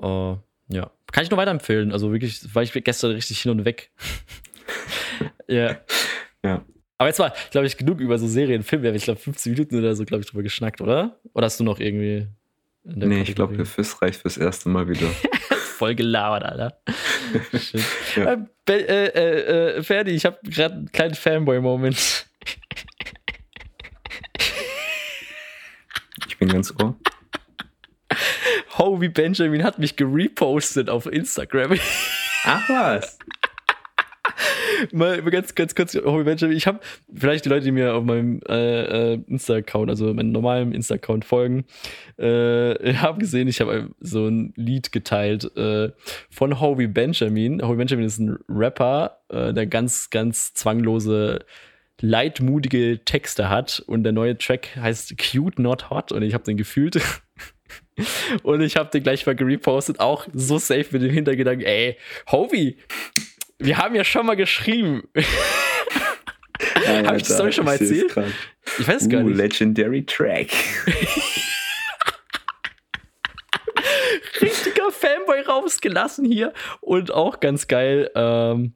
S2: äh, ja, kann ich nur weiterempfehlen. Also wirklich, war ich gestern richtig hin und weg. ja. Ja. Aber jetzt war, glaube ich, genug über so Serien, Filme. Ich glaube, 15 Minuten oder so, glaube ich, drüber geschnackt, oder? Oder hast du noch irgendwie.
S1: Nee, Kategorie? ich glaube, der Fiss reicht fürs erste Mal wieder.
S2: Voll gelabert, Alter. ja. äh, äh, äh, Ferdi, ich habe gerade einen kleinen Fanboy-Moment.
S1: ich bin ganz ohr.
S2: Howie Benjamin hat mich gerepostet auf Instagram.
S1: Ach was
S2: mal ganz, ganz kurz, Benjamin, ich habe vielleicht die Leute, die mir auf meinem äh, äh, Insta-Account, also meinem normalen Insta-Account folgen, äh, haben gesehen, ich habe so ein Lied geteilt äh, von Howie Benjamin. Howie Benjamin ist ein Rapper, äh, der ganz, ganz zwanglose leitmutige Texte hat und der neue Track heißt Cute Not Hot und ich habe den gefühlt und ich habe den gleich mal gerepostet, auch so safe mit dem Hintergedanken, ey, Howie, wir haben ja schon mal geschrieben. Ja, Habe ich die Story schon mal erzählt?
S1: Ich weiß es gar uh, nicht. Legendary Track.
S2: Richtiger Fanboy rausgelassen hier. Und auch ganz geil. Ähm,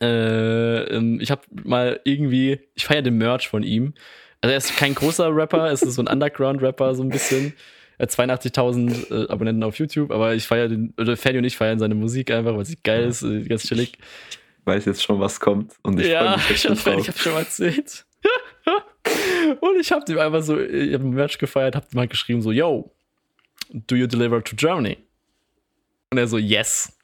S2: äh, ähm, ich habe mal irgendwie, ich feiere den Merch von ihm. Also er ist kein großer Rapper, es ist so ein Underground-Rapper, so ein bisschen. 82.000 äh, Abonnenten auf YouTube, aber ich feiere den, oder Fanny und ich feiern seine Musik einfach, weil sie geil ist, äh, ganz chillig.
S1: Ich weiß jetzt schon, was kommt und ich
S2: ja, mich ich, hab, ich habe schon mal erzählt. und ich habe ihm einfach so, ich habe ein Match gefeiert, habe ihm halt geschrieben so, yo, do you deliver to Germany? Und er so, yes.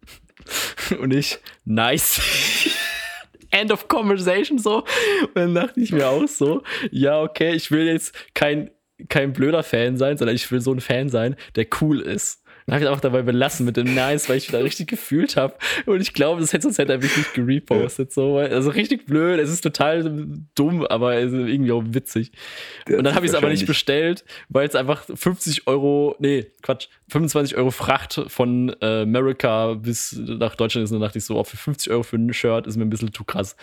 S2: und ich, nice. End of conversation so. Und dann dachte ich mir auch so, ja, okay, ich will jetzt kein kein blöder Fan sein, sondern ich will so ein Fan sein, der cool ist. Dann habe ich auch dabei belassen mit dem Nice, weil ich wieder richtig gefühlt habe. Und ich glaube, das hätte sonst hätte er mich nicht gerepostet. So. Also richtig blöd, es ist total dumm, aber irgendwie auch witzig. Der und dann habe ich es aber nicht bestellt, weil es einfach 50 Euro, nee, Quatsch, 25 Euro Fracht von äh, America bis nach Deutschland ist. Und dann dachte ich so, oh, für 50 Euro für ein Shirt ist mir ein bisschen zu krass.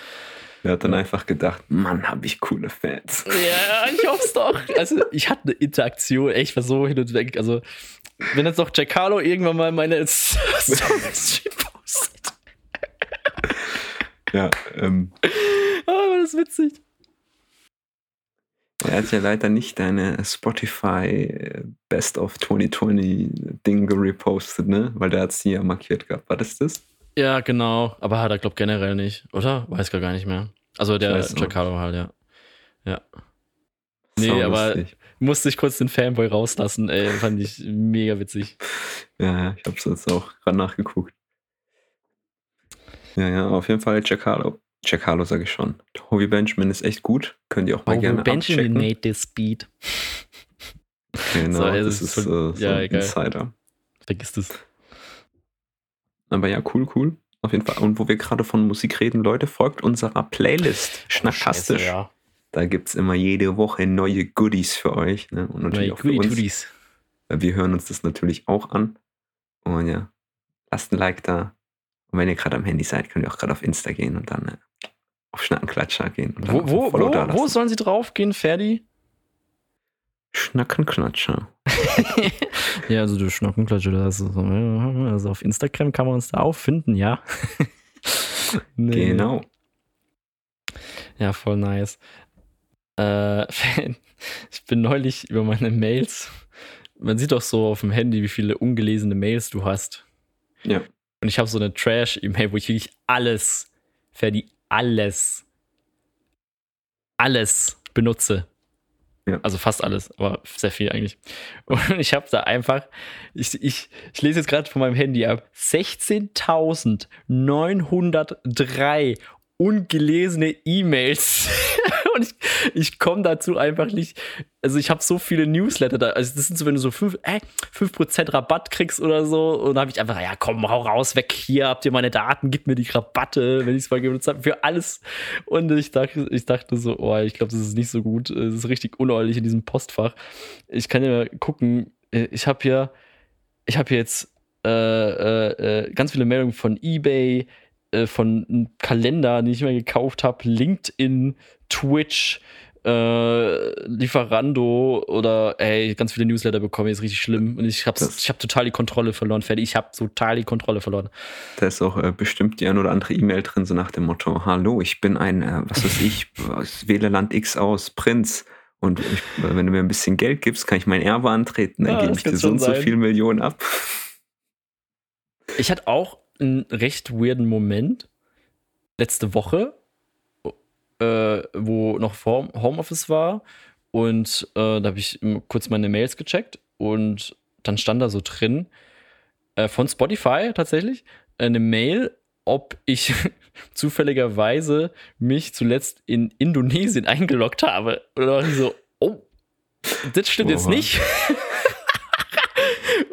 S1: Er hat dann einfach gedacht, Mann, habe ich coole Fans.
S2: Ja, ich hoffe es doch. Also, ich hatte eine Interaktion, echt, war so hin und weg. Also, wenn jetzt noch Jack Harlow irgendwann mal meine Stories postet.
S1: Ja, ähm.
S2: Oh, das ist witzig.
S1: Er hat ja leider nicht deine Spotify äh, Best of 2020 Ding gerepostet, ne? Weil der hat sie ja markiert gehabt. War das das?
S2: Ja, genau. Aber hat er, glaube generell nicht, oder? Weiß gar nicht mehr. Also der Giancarlo halt, ja. Ja. Nee, Sau aber lustig. musste ich kurz den Fanboy rauslassen, ey. Fand ich mega witzig.
S1: Ja, ich hab's jetzt auch gerade nachgeguckt. Ja, ja, auf jeden Fall. Jack Harlow sage ich schon. Hobie Benjamin ist echt gut. Könnt ihr auch mal Hobie gerne Benjamin abchecken. made this beat. Genau, so, das ist, ist äh, so ja, ein Insider.
S2: Vergiss das.
S1: Aber ja, cool, cool. Auf jeden Fall. Und wo wir gerade von Musik reden, Leute, folgt unserer Playlist. Schnackastisch. Oh, ja. Da gibt es immer jede Woche neue Goodies für euch. Ne? Und natürlich neue auch für uns. Goodies. Wir hören uns das natürlich auch an. Und ja, lasst ein Like da. Und wenn ihr gerade am Handy seid, könnt ihr auch gerade auf Insta gehen und dann äh, auf Schnackenklatscher gehen.
S2: wo, wo, wo, wo sollen sie drauf gehen, Ferdi?
S1: Schnackenklatscher.
S2: ja, also du Schnackenklatscher, das ist, also auf Instagram kann man uns da auch finden, ja.
S1: nee. Genau.
S2: Ja, voll nice. Äh, ich bin neulich über meine Mails. Man sieht doch so auf dem Handy, wie viele ungelesene Mails du hast.
S1: Ja.
S2: Und ich habe so eine Trash-E-Mail, wo ich wirklich alles Ferdi, alles, alles benutze. Ja. Also fast alles, aber sehr viel eigentlich. Und ich habe da einfach, ich, ich, ich lese jetzt gerade von meinem Handy ab, 16.903 ungelesene E-Mails. und ich, ich komme dazu einfach nicht. Also ich habe so viele Newsletter da. Also das sind so, wenn du so 5%, äh, 5 Rabatt kriegst oder so. Und dann habe ich einfach, ja komm, hau raus, weg hier, habt ihr meine Daten, gib mir die Rabatte, wenn ich es mal genutzt habe, für alles. Und ich dachte, ich dachte so, oh, ich glaube, das ist nicht so gut. Das ist richtig unordentlich in diesem Postfach. Ich kann ja mal gucken, ich habe hier, ich habe hier jetzt äh, äh, äh, ganz viele Meldungen von eBay, äh, von einem Kalender, den ich mir gekauft habe, LinkedIn, Twitch, äh, Lieferando oder ey, ganz viele Newsletter bekommen, ist richtig schlimm. Und ich habe ich hab total die Kontrolle verloren, Fertig. Ich habe total die Kontrolle verloren.
S1: Da ist auch äh, bestimmt die ein oder andere E-Mail drin, so nach dem Motto: Hallo, ich bin ein, äh, was weiß ich, wähle Land X aus, Prinz. Und ich, wenn du mir ein bisschen Geld gibst, kann ich mein Erbe antreten, dann ja, gebe ich dir so und so viel Millionen ab.
S2: Ich hatte auch einen recht weirden Moment letzte Woche, äh, wo noch Homeoffice war. Und äh, da habe ich kurz meine Mails gecheckt und dann stand da so drin, äh, von Spotify tatsächlich, eine Mail, ob ich zufälligerweise mich zuletzt in Indonesien eingeloggt habe. Und da war ich so, oh, das stimmt Oha. jetzt nicht.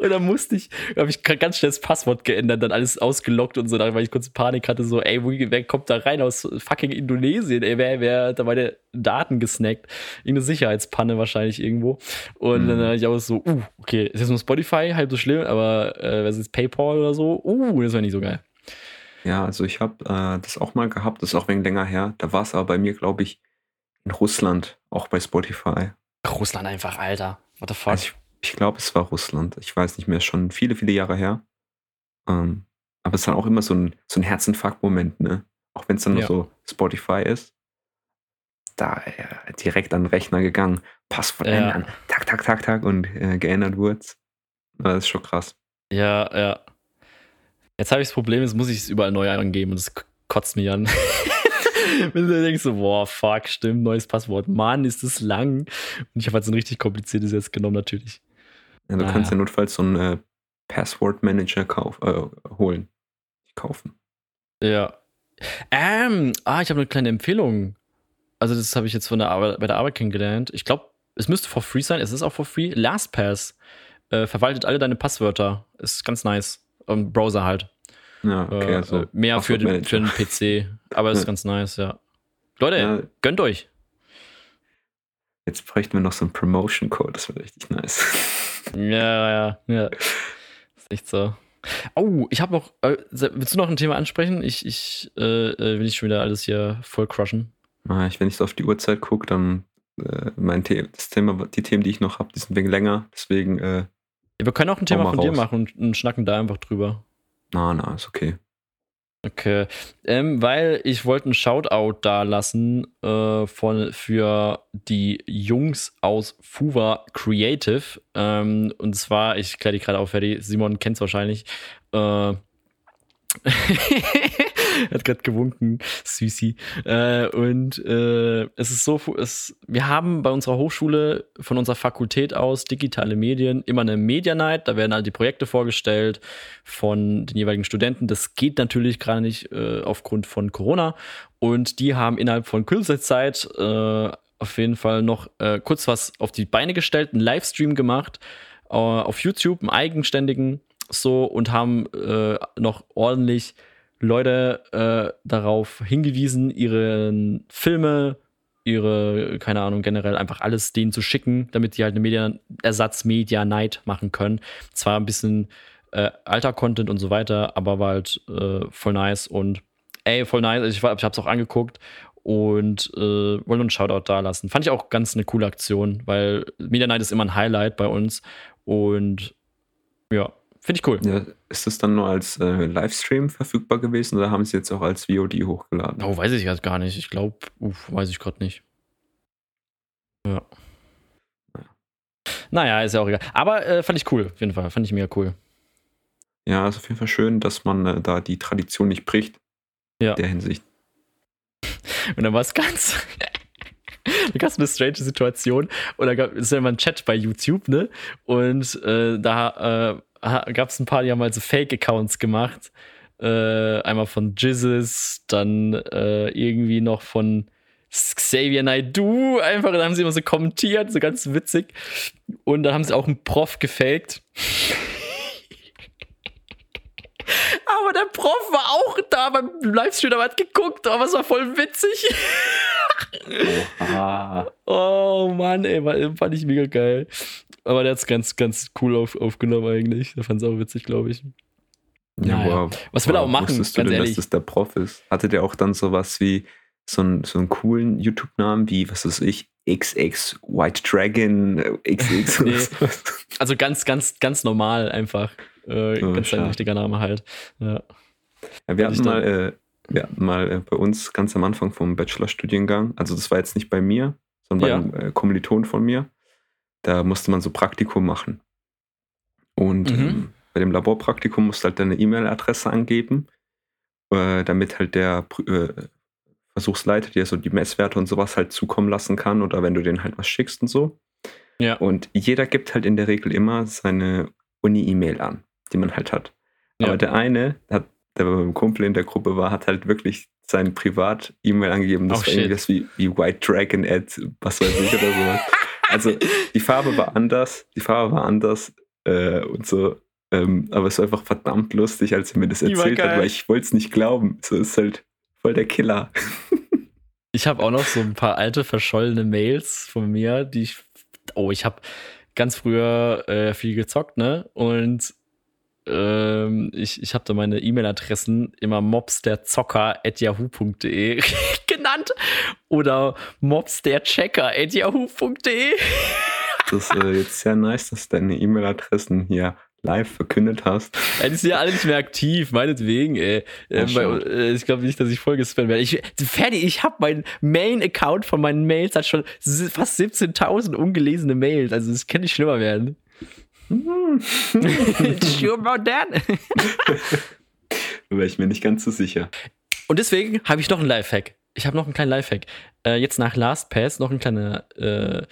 S2: Und dann musste ich, habe ich ganz schnell das Passwort geändert, dann alles ausgelockt und so, weil ich kurz Panik hatte, so, ey, wer kommt da rein aus fucking Indonesien? Ey, wer, wer hat da meine Daten gesnackt? Irgendeine Sicherheitspanne wahrscheinlich irgendwo. Und mhm. dann habe ich auch so, uh, okay, ist jetzt nur Spotify, halb so schlimm, aber äh, was ist PayPal oder so? Uh, das wäre nicht so geil.
S1: Ja, also ich habe äh, das auch mal gehabt, das ist auch wenig länger her. Da war es aber bei mir, glaube ich, in Russland, auch bei Spotify.
S2: Russland einfach, Alter. What the fuck? Also
S1: ich ich glaube, es war Russland. Ich weiß nicht mehr, schon viele, viele Jahre her. Ähm, aber es ist dann auch immer so ein, so ein Herzinfarkt-Moment, ne? Auch wenn es dann ja. nur so Spotify ist. Da äh, direkt an den Rechner gegangen, Passwort ja. ändern, tak, tak, tak, tak und äh, geändert wurde Das ist schon krass.
S2: Ja, ja. Jetzt habe ich das Problem, jetzt muss ich es überall neu angeben und das kotzt mich an. Wenn du denkst so, boah, fuck, stimmt, neues Passwort. Mann, ist das lang. Und ich habe halt so ein richtig kompliziertes jetzt genommen, natürlich.
S1: Ja, du ah, kannst ja notfalls so einen äh, Password-Manager kauf, äh, holen. Kaufen.
S2: Ja. Ähm, ah, ich habe eine kleine Empfehlung. Also, das habe ich jetzt von der Arbeit, bei der Arbeit kennengelernt. Ich glaube, es müsste for free sein. Es ist auch for free. LastPass äh, verwaltet alle deine Passwörter. Ist ganz nice. Im Browser halt.
S1: Ja, okay,
S2: äh, also mehr für den, für den PC. Aber ist ganz nice, ja. Leute, ja. gönnt euch.
S1: Jetzt bräuchten wir noch so einen Promotion-Code, das wäre richtig nice.
S2: Ja, ja, ja. Ist echt so. Oh, ich habe noch. Äh, willst du noch ein Thema ansprechen? Ich, ich äh, äh, will nicht schon wieder alles hier voll crushen.
S1: Ah, ich, wenn ich so auf die Uhrzeit gucke, dann äh, mein The das Thema, die Themen, die ich noch habe, die sind ein wenig länger. Deswegen. Äh, ja,
S2: wir können auch ein Thema von raus. dir machen und, und schnacken da einfach drüber.
S1: Na, na, ist okay.
S2: Okay, ähm, weil ich wollte einen Shoutout da lassen äh, von, für die Jungs aus Fuva Creative. Ähm, und zwar, ich kläre die gerade auf, Simon kennt es wahrscheinlich. Äh, hat gerade gewunken, Süßi. Äh, und äh, es ist so, es, wir haben bei unserer Hochschule von unserer Fakultät aus digitale Medien immer eine Media Night. Da werden halt die Projekte vorgestellt von den jeweiligen Studenten. Das geht natürlich gerade nicht äh, aufgrund von Corona. Und die haben innerhalb von kürzester Zeit äh, auf jeden Fall noch äh, kurz was auf die Beine gestellt, einen Livestream gemacht äh, auf YouTube, einen eigenständigen so und haben noch ordentlich Leute äh, darauf hingewiesen, ihre Filme, ihre, keine Ahnung, generell einfach alles denen zu schicken, damit die halt eine Media Ersatz Media Night machen können. Zwar ein bisschen äh, alter Content und so weiter, aber war halt äh, voll nice und ey, voll nice. Ich, ich hab's auch angeguckt und äh, wollte einen Shoutout da lassen. Fand ich auch ganz eine coole Aktion, weil Media Night ist immer ein Highlight bei uns und ja, Finde ich cool.
S1: Ja, ist das dann nur als äh, Livestream verfügbar gewesen oder haben sie jetzt auch als VOD hochgeladen?
S2: Oh, weiß ich jetzt gar nicht. Ich glaube, weiß ich gerade nicht. Ja. Naja, ist ja auch egal. Aber äh, fand ich cool, auf jeden Fall. Fand ich mega cool.
S1: Ja, ist auf jeden Fall schön, dass man äh, da die Tradition nicht bricht. Ja. In der Hinsicht.
S2: Und dann war es ganz. da gab es eine strange Situation. Und da gab es ja immer einen Chat bei YouTube, ne? Und äh, da äh, gab es ein paar, die haben also Fake-Accounts gemacht. Äh, einmal von Jizzes, dann äh, irgendwie noch von Xavier Naidoo. Einfach, dann haben sie immer so kommentiert, so ganz witzig. Und dann haben sie auch einen Prof gefaked. Aber der Prof war auch da beim Livestream, aber hat geguckt, aber es war voll witzig. Oh Mann, ey, fand ich mega geil. Aber der hat es ganz, ganz cool auf, aufgenommen eigentlich. Der fand es auch witzig, glaube ich.
S1: Ja, naja. wow.
S2: Was will er auch machen?
S1: Wusstest du denn, ehrlich? dass das der Prof ist? Hatte der auch dann sowas wie so einen, so einen coolen YouTube-Namen wie, was weiß ich, XX White Dragon XX? nee.
S2: Also ganz, ganz, ganz normal einfach. Äh, oh, ganz ein richtiger Name halt. Ja.
S1: ja wir hatten mal, äh, wir hatten mal äh, bei uns ganz am Anfang vom Bachelorstudiengang, also das war jetzt nicht bei mir, sondern ja. bei einem äh, Kommiliton von mir, da musste man so Praktikum machen. Und mhm. ähm, bei dem Laborpraktikum musst du halt deine E-Mail-Adresse angeben, äh, damit halt der äh, Versuchsleiter dir so die Messwerte und sowas halt zukommen lassen kann oder wenn du denen halt was schickst und so. Ja. Und jeder gibt halt in der Regel immer seine Uni-E-Mail an die man halt hat. Ja. Aber der eine, hat, der beim Kumpel in der Gruppe war, hat halt wirklich sein Privat-E-Mail angegeben. Das oh, war irgendwas wie, wie White Dragon at was weiß ich oder so. Also die Farbe war anders, die Farbe war anders äh, und so. Ähm, aber es war einfach verdammt lustig, als er mir das erzählt hat, weil ich wollte es nicht glauben. So ist halt voll der Killer.
S2: ich habe auch noch so ein paar alte verschollene Mails von mir, die ich. Oh, ich habe ganz früher äh, viel gezockt, ne? Und ähm, ich, ich habe da meine E-Mail-Adressen immer mobsterzocker.yahoo.de genannt oder mobsterchecker.yahoo.de.
S1: Das ist äh, jetzt sehr nice, dass du deine E-Mail-Adressen hier live verkündet hast.
S2: Ja, die sind ja alle nicht mehr aktiv, meinetwegen, ey. Äh, bei, äh, ich glaube nicht, dass ich voll gespammt werde. Ich, fertig, ich habe meinen Main-Account von meinen Mails, hat schon fast 17.000 ungelesene Mails. Also das kann nicht schlimmer werden.
S1: sure about that. wäre ich mir nicht ganz so sicher.
S2: Und deswegen habe ich noch einen Lifehack. Ich habe noch einen kleinen Lifehack. Äh, jetzt nach LastPass noch ein kleiner äh,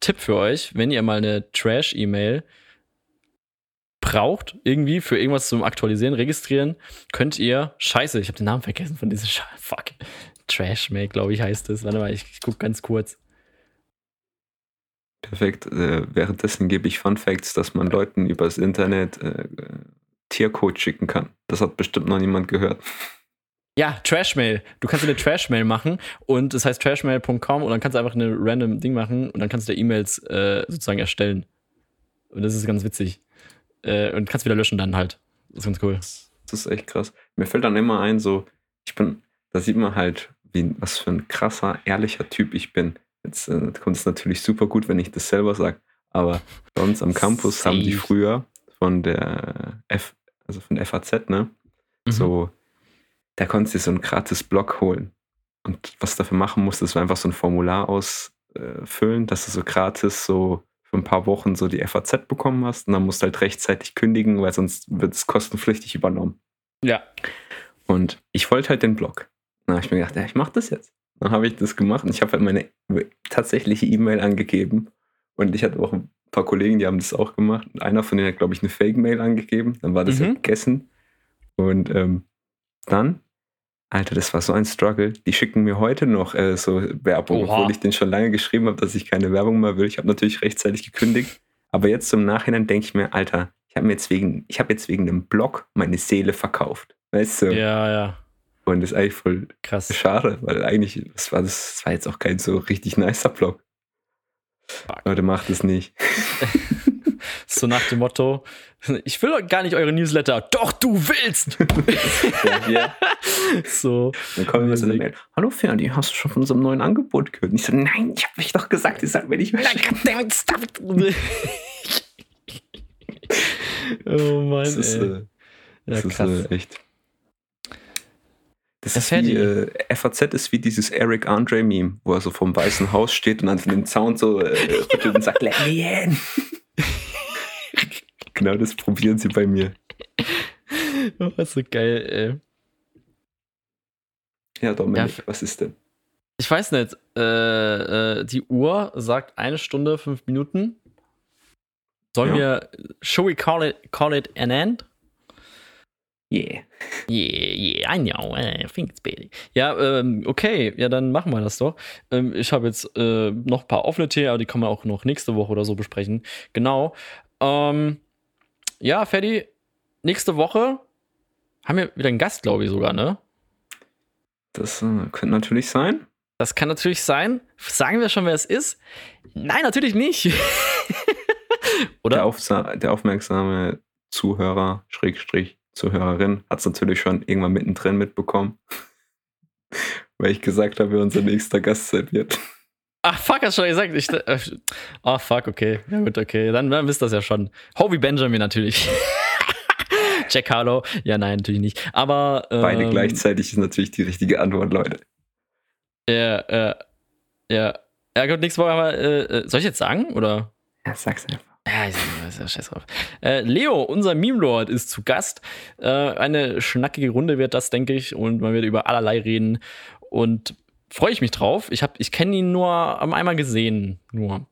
S2: Tipp für euch. Wenn ihr mal eine Trash-E-Mail braucht, irgendwie für irgendwas zum Aktualisieren, registrieren, könnt ihr. Scheiße, ich habe den Namen vergessen von dieser Scheiße. Fuck. Trash-Mail, glaube ich, heißt es. Warte mal, ich, ich gucke ganz kurz.
S1: Perfekt. Äh, währenddessen gebe ich Fun Facts, dass man Leuten übers Internet äh, Tiercode schicken kann. Das hat bestimmt noch niemand gehört.
S2: Ja, Trashmail. Du kannst eine Trashmail machen und das heißt trashmail.com und dann kannst du einfach eine random Ding machen und dann kannst du da E-Mails äh, sozusagen erstellen. Und das ist ganz witzig. Äh, und kannst wieder löschen dann halt. Das ist ganz cool.
S1: Das ist echt krass. Mir fällt dann immer ein, so, ich bin, da sieht man halt, wie, was für ein krasser, ehrlicher Typ ich bin. Jetzt äh, kommt es natürlich super gut, wenn ich das selber sage. Aber uns am Campus Safe. haben die früher von der F, also von der FAZ, ne? Mhm. So, da konntest du so ein gratis Blog holen. Und was du dafür machen musst, ist einfach so ein Formular ausfüllen, dass du so gratis so für ein paar Wochen so die FAZ bekommen hast. Und dann musst du halt rechtzeitig kündigen, weil sonst wird es kostenpflichtig übernommen.
S2: Ja.
S1: Und ich wollte halt den Blog. Habe ich mir gedacht, ja, ich mache das jetzt. Dann habe ich das gemacht und ich habe halt meine tatsächliche E-Mail angegeben. Und ich hatte auch ein paar Kollegen, die haben das auch gemacht. Und einer von denen hat, glaube ich, eine Fake-Mail angegeben. Dann war das mhm. ja gegessen. Und ähm, dann, Alter, das war so ein Struggle. Die schicken mir heute noch äh, so Werbung, Oha. obwohl ich den schon lange geschrieben habe, dass ich keine Werbung mehr will. Ich habe natürlich rechtzeitig gekündigt. Aber jetzt zum Nachhinein denke ich mir, Alter, ich habe jetzt wegen, ich habe jetzt wegen einem Blog meine Seele verkauft. Weißt du?
S2: Ja, ja.
S1: Und das ist eigentlich voll krass. Schade, weil eigentlich, das war, das war jetzt auch kein so richtig nicer Blog. Fuck. Leute, macht es nicht.
S2: so nach dem Motto, ich will gar nicht eure Newsletter. Doch, du willst! ja,
S1: ja. So. Dann kommen wir so eine Mail. Hallo Ferdi, hast du schon von unserem neuen Angebot gehört? Und ich so, nein, ich habe mich doch gesagt, ich sag mir nicht mehr.
S2: oh Mann, das ist,
S1: ey. Äh, das ja, ist äh, echt das, ist wie, äh, FAZ ist wie dieses Eric Andre Meme, wo er so vom Weißen Haus steht und dann den Sound so äh, rüttelt und sagt, let me in. genau das probieren sie bei mir.
S2: Oh, so geil, ey.
S1: Ja, Dominik, ja. was ist denn?
S2: Ich weiß nicht. Äh, äh, die Uhr sagt eine Stunde, fünf Minuten. Sollen ja. wir, shall we call it, call it an end?
S1: Yeah.
S2: Yeah, yeah, I know. I think it's better. Ja, ähm, okay, ja, dann machen wir das doch. Ähm, ich habe jetzt äh, noch ein paar offene Themen, aber die können wir auch noch nächste Woche oder so besprechen. Genau. Ähm, ja, Ferdi, nächste Woche haben wir wieder einen Gast, glaube ich sogar, ne?
S1: Das äh, könnte natürlich sein.
S2: Das kann natürlich sein. Sagen wir schon, wer es ist? Nein, natürlich nicht.
S1: Oder? Der, Aufsa der aufmerksame Zuhörer, Schrägstrich, Zuhörerin, hat es natürlich schon irgendwann mittendrin mitbekommen. Weil ich gesagt habe, wer unser nächster Gast sein wird.
S2: Ach, fuck, hast du schon gesagt. Ich, äh, oh, fuck, okay. Ja, gut, okay. Dann, dann wisst ihr das ja schon. Hobie Benjamin natürlich. Jack Harlow. Ja, nein, natürlich nicht. Aber.
S1: Ähm, Beide gleichzeitig ist natürlich die richtige Antwort, Leute.
S2: Ja, ja. Ja. Ja, gut, nächste Woche haben wir. Äh, äh, soll ich jetzt sagen? Oder?
S1: Ja, sag's einfach.
S2: Ja, ich sag ja scheiß drauf. Äh, Leo, unser Meme-Lord, ist zu Gast. Äh, eine schnackige Runde wird das, denke ich. Und man wird über allerlei reden. Und freue ich mich drauf. Ich, ich kenne ihn nur einmal gesehen, nur,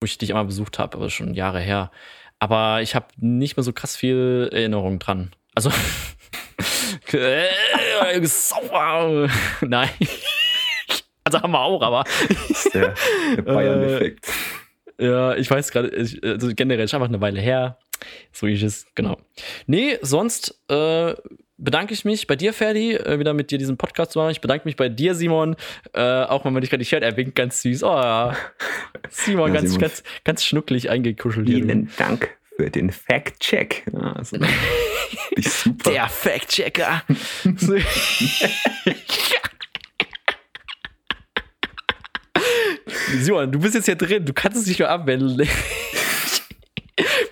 S2: wo ich dich einmal besucht habe, aber schon Jahre her. Aber ich habe nicht mehr so krass viel Erinnerung dran. Also, äh, sauer. Nein. Also haben wir auch, aber. Ist der, der Bayern-Effekt. Ja, ich weiß gerade, also generell ist einfach eine Weile her. So ist es, genau. Nee, sonst äh, bedanke ich mich bei dir, Ferdi, äh, wieder mit dir diesen Podcast zu machen. Ich bedanke mich bei dir, Simon. Äh, auch wenn man dich gerade nicht hört, er winkt ganz süß. Oh ja. Simon, ja, ganz, Simon. ganz, ganz schnucklig eingekuschelt.
S1: Vielen Dank für den Fact-Check. Also,
S2: super. Der Fact-Checker. Simon, du bist jetzt hier drin, du kannst es nicht mehr abwenden.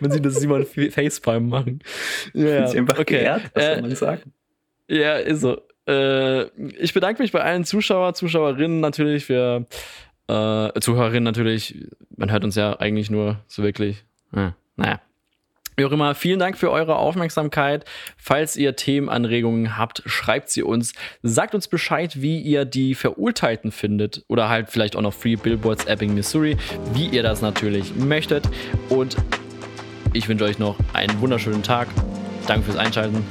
S2: Man sieht das Simon Facepalm machen.
S1: Ja, ich einfach okay. geehrt, was soll man äh, sagen?
S2: Ja, ist so. Äh, ich bedanke mich bei allen Zuschauer, Zuschauerinnen natürlich, für äh, Zuhörerinnen natürlich. Man hört uns ja eigentlich nur so wirklich. Ja, naja. Wie auch immer, vielen Dank für eure Aufmerksamkeit. Falls ihr Themenanregungen habt, schreibt sie uns. Sagt uns Bescheid, wie ihr die Verurteilten findet. Oder halt vielleicht auch noch Free Billboards Ebbing, Missouri. Wie ihr das natürlich möchtet. Und ich wünsche euch noch einen wunderschönen Tag. Danke fürs Einschalten.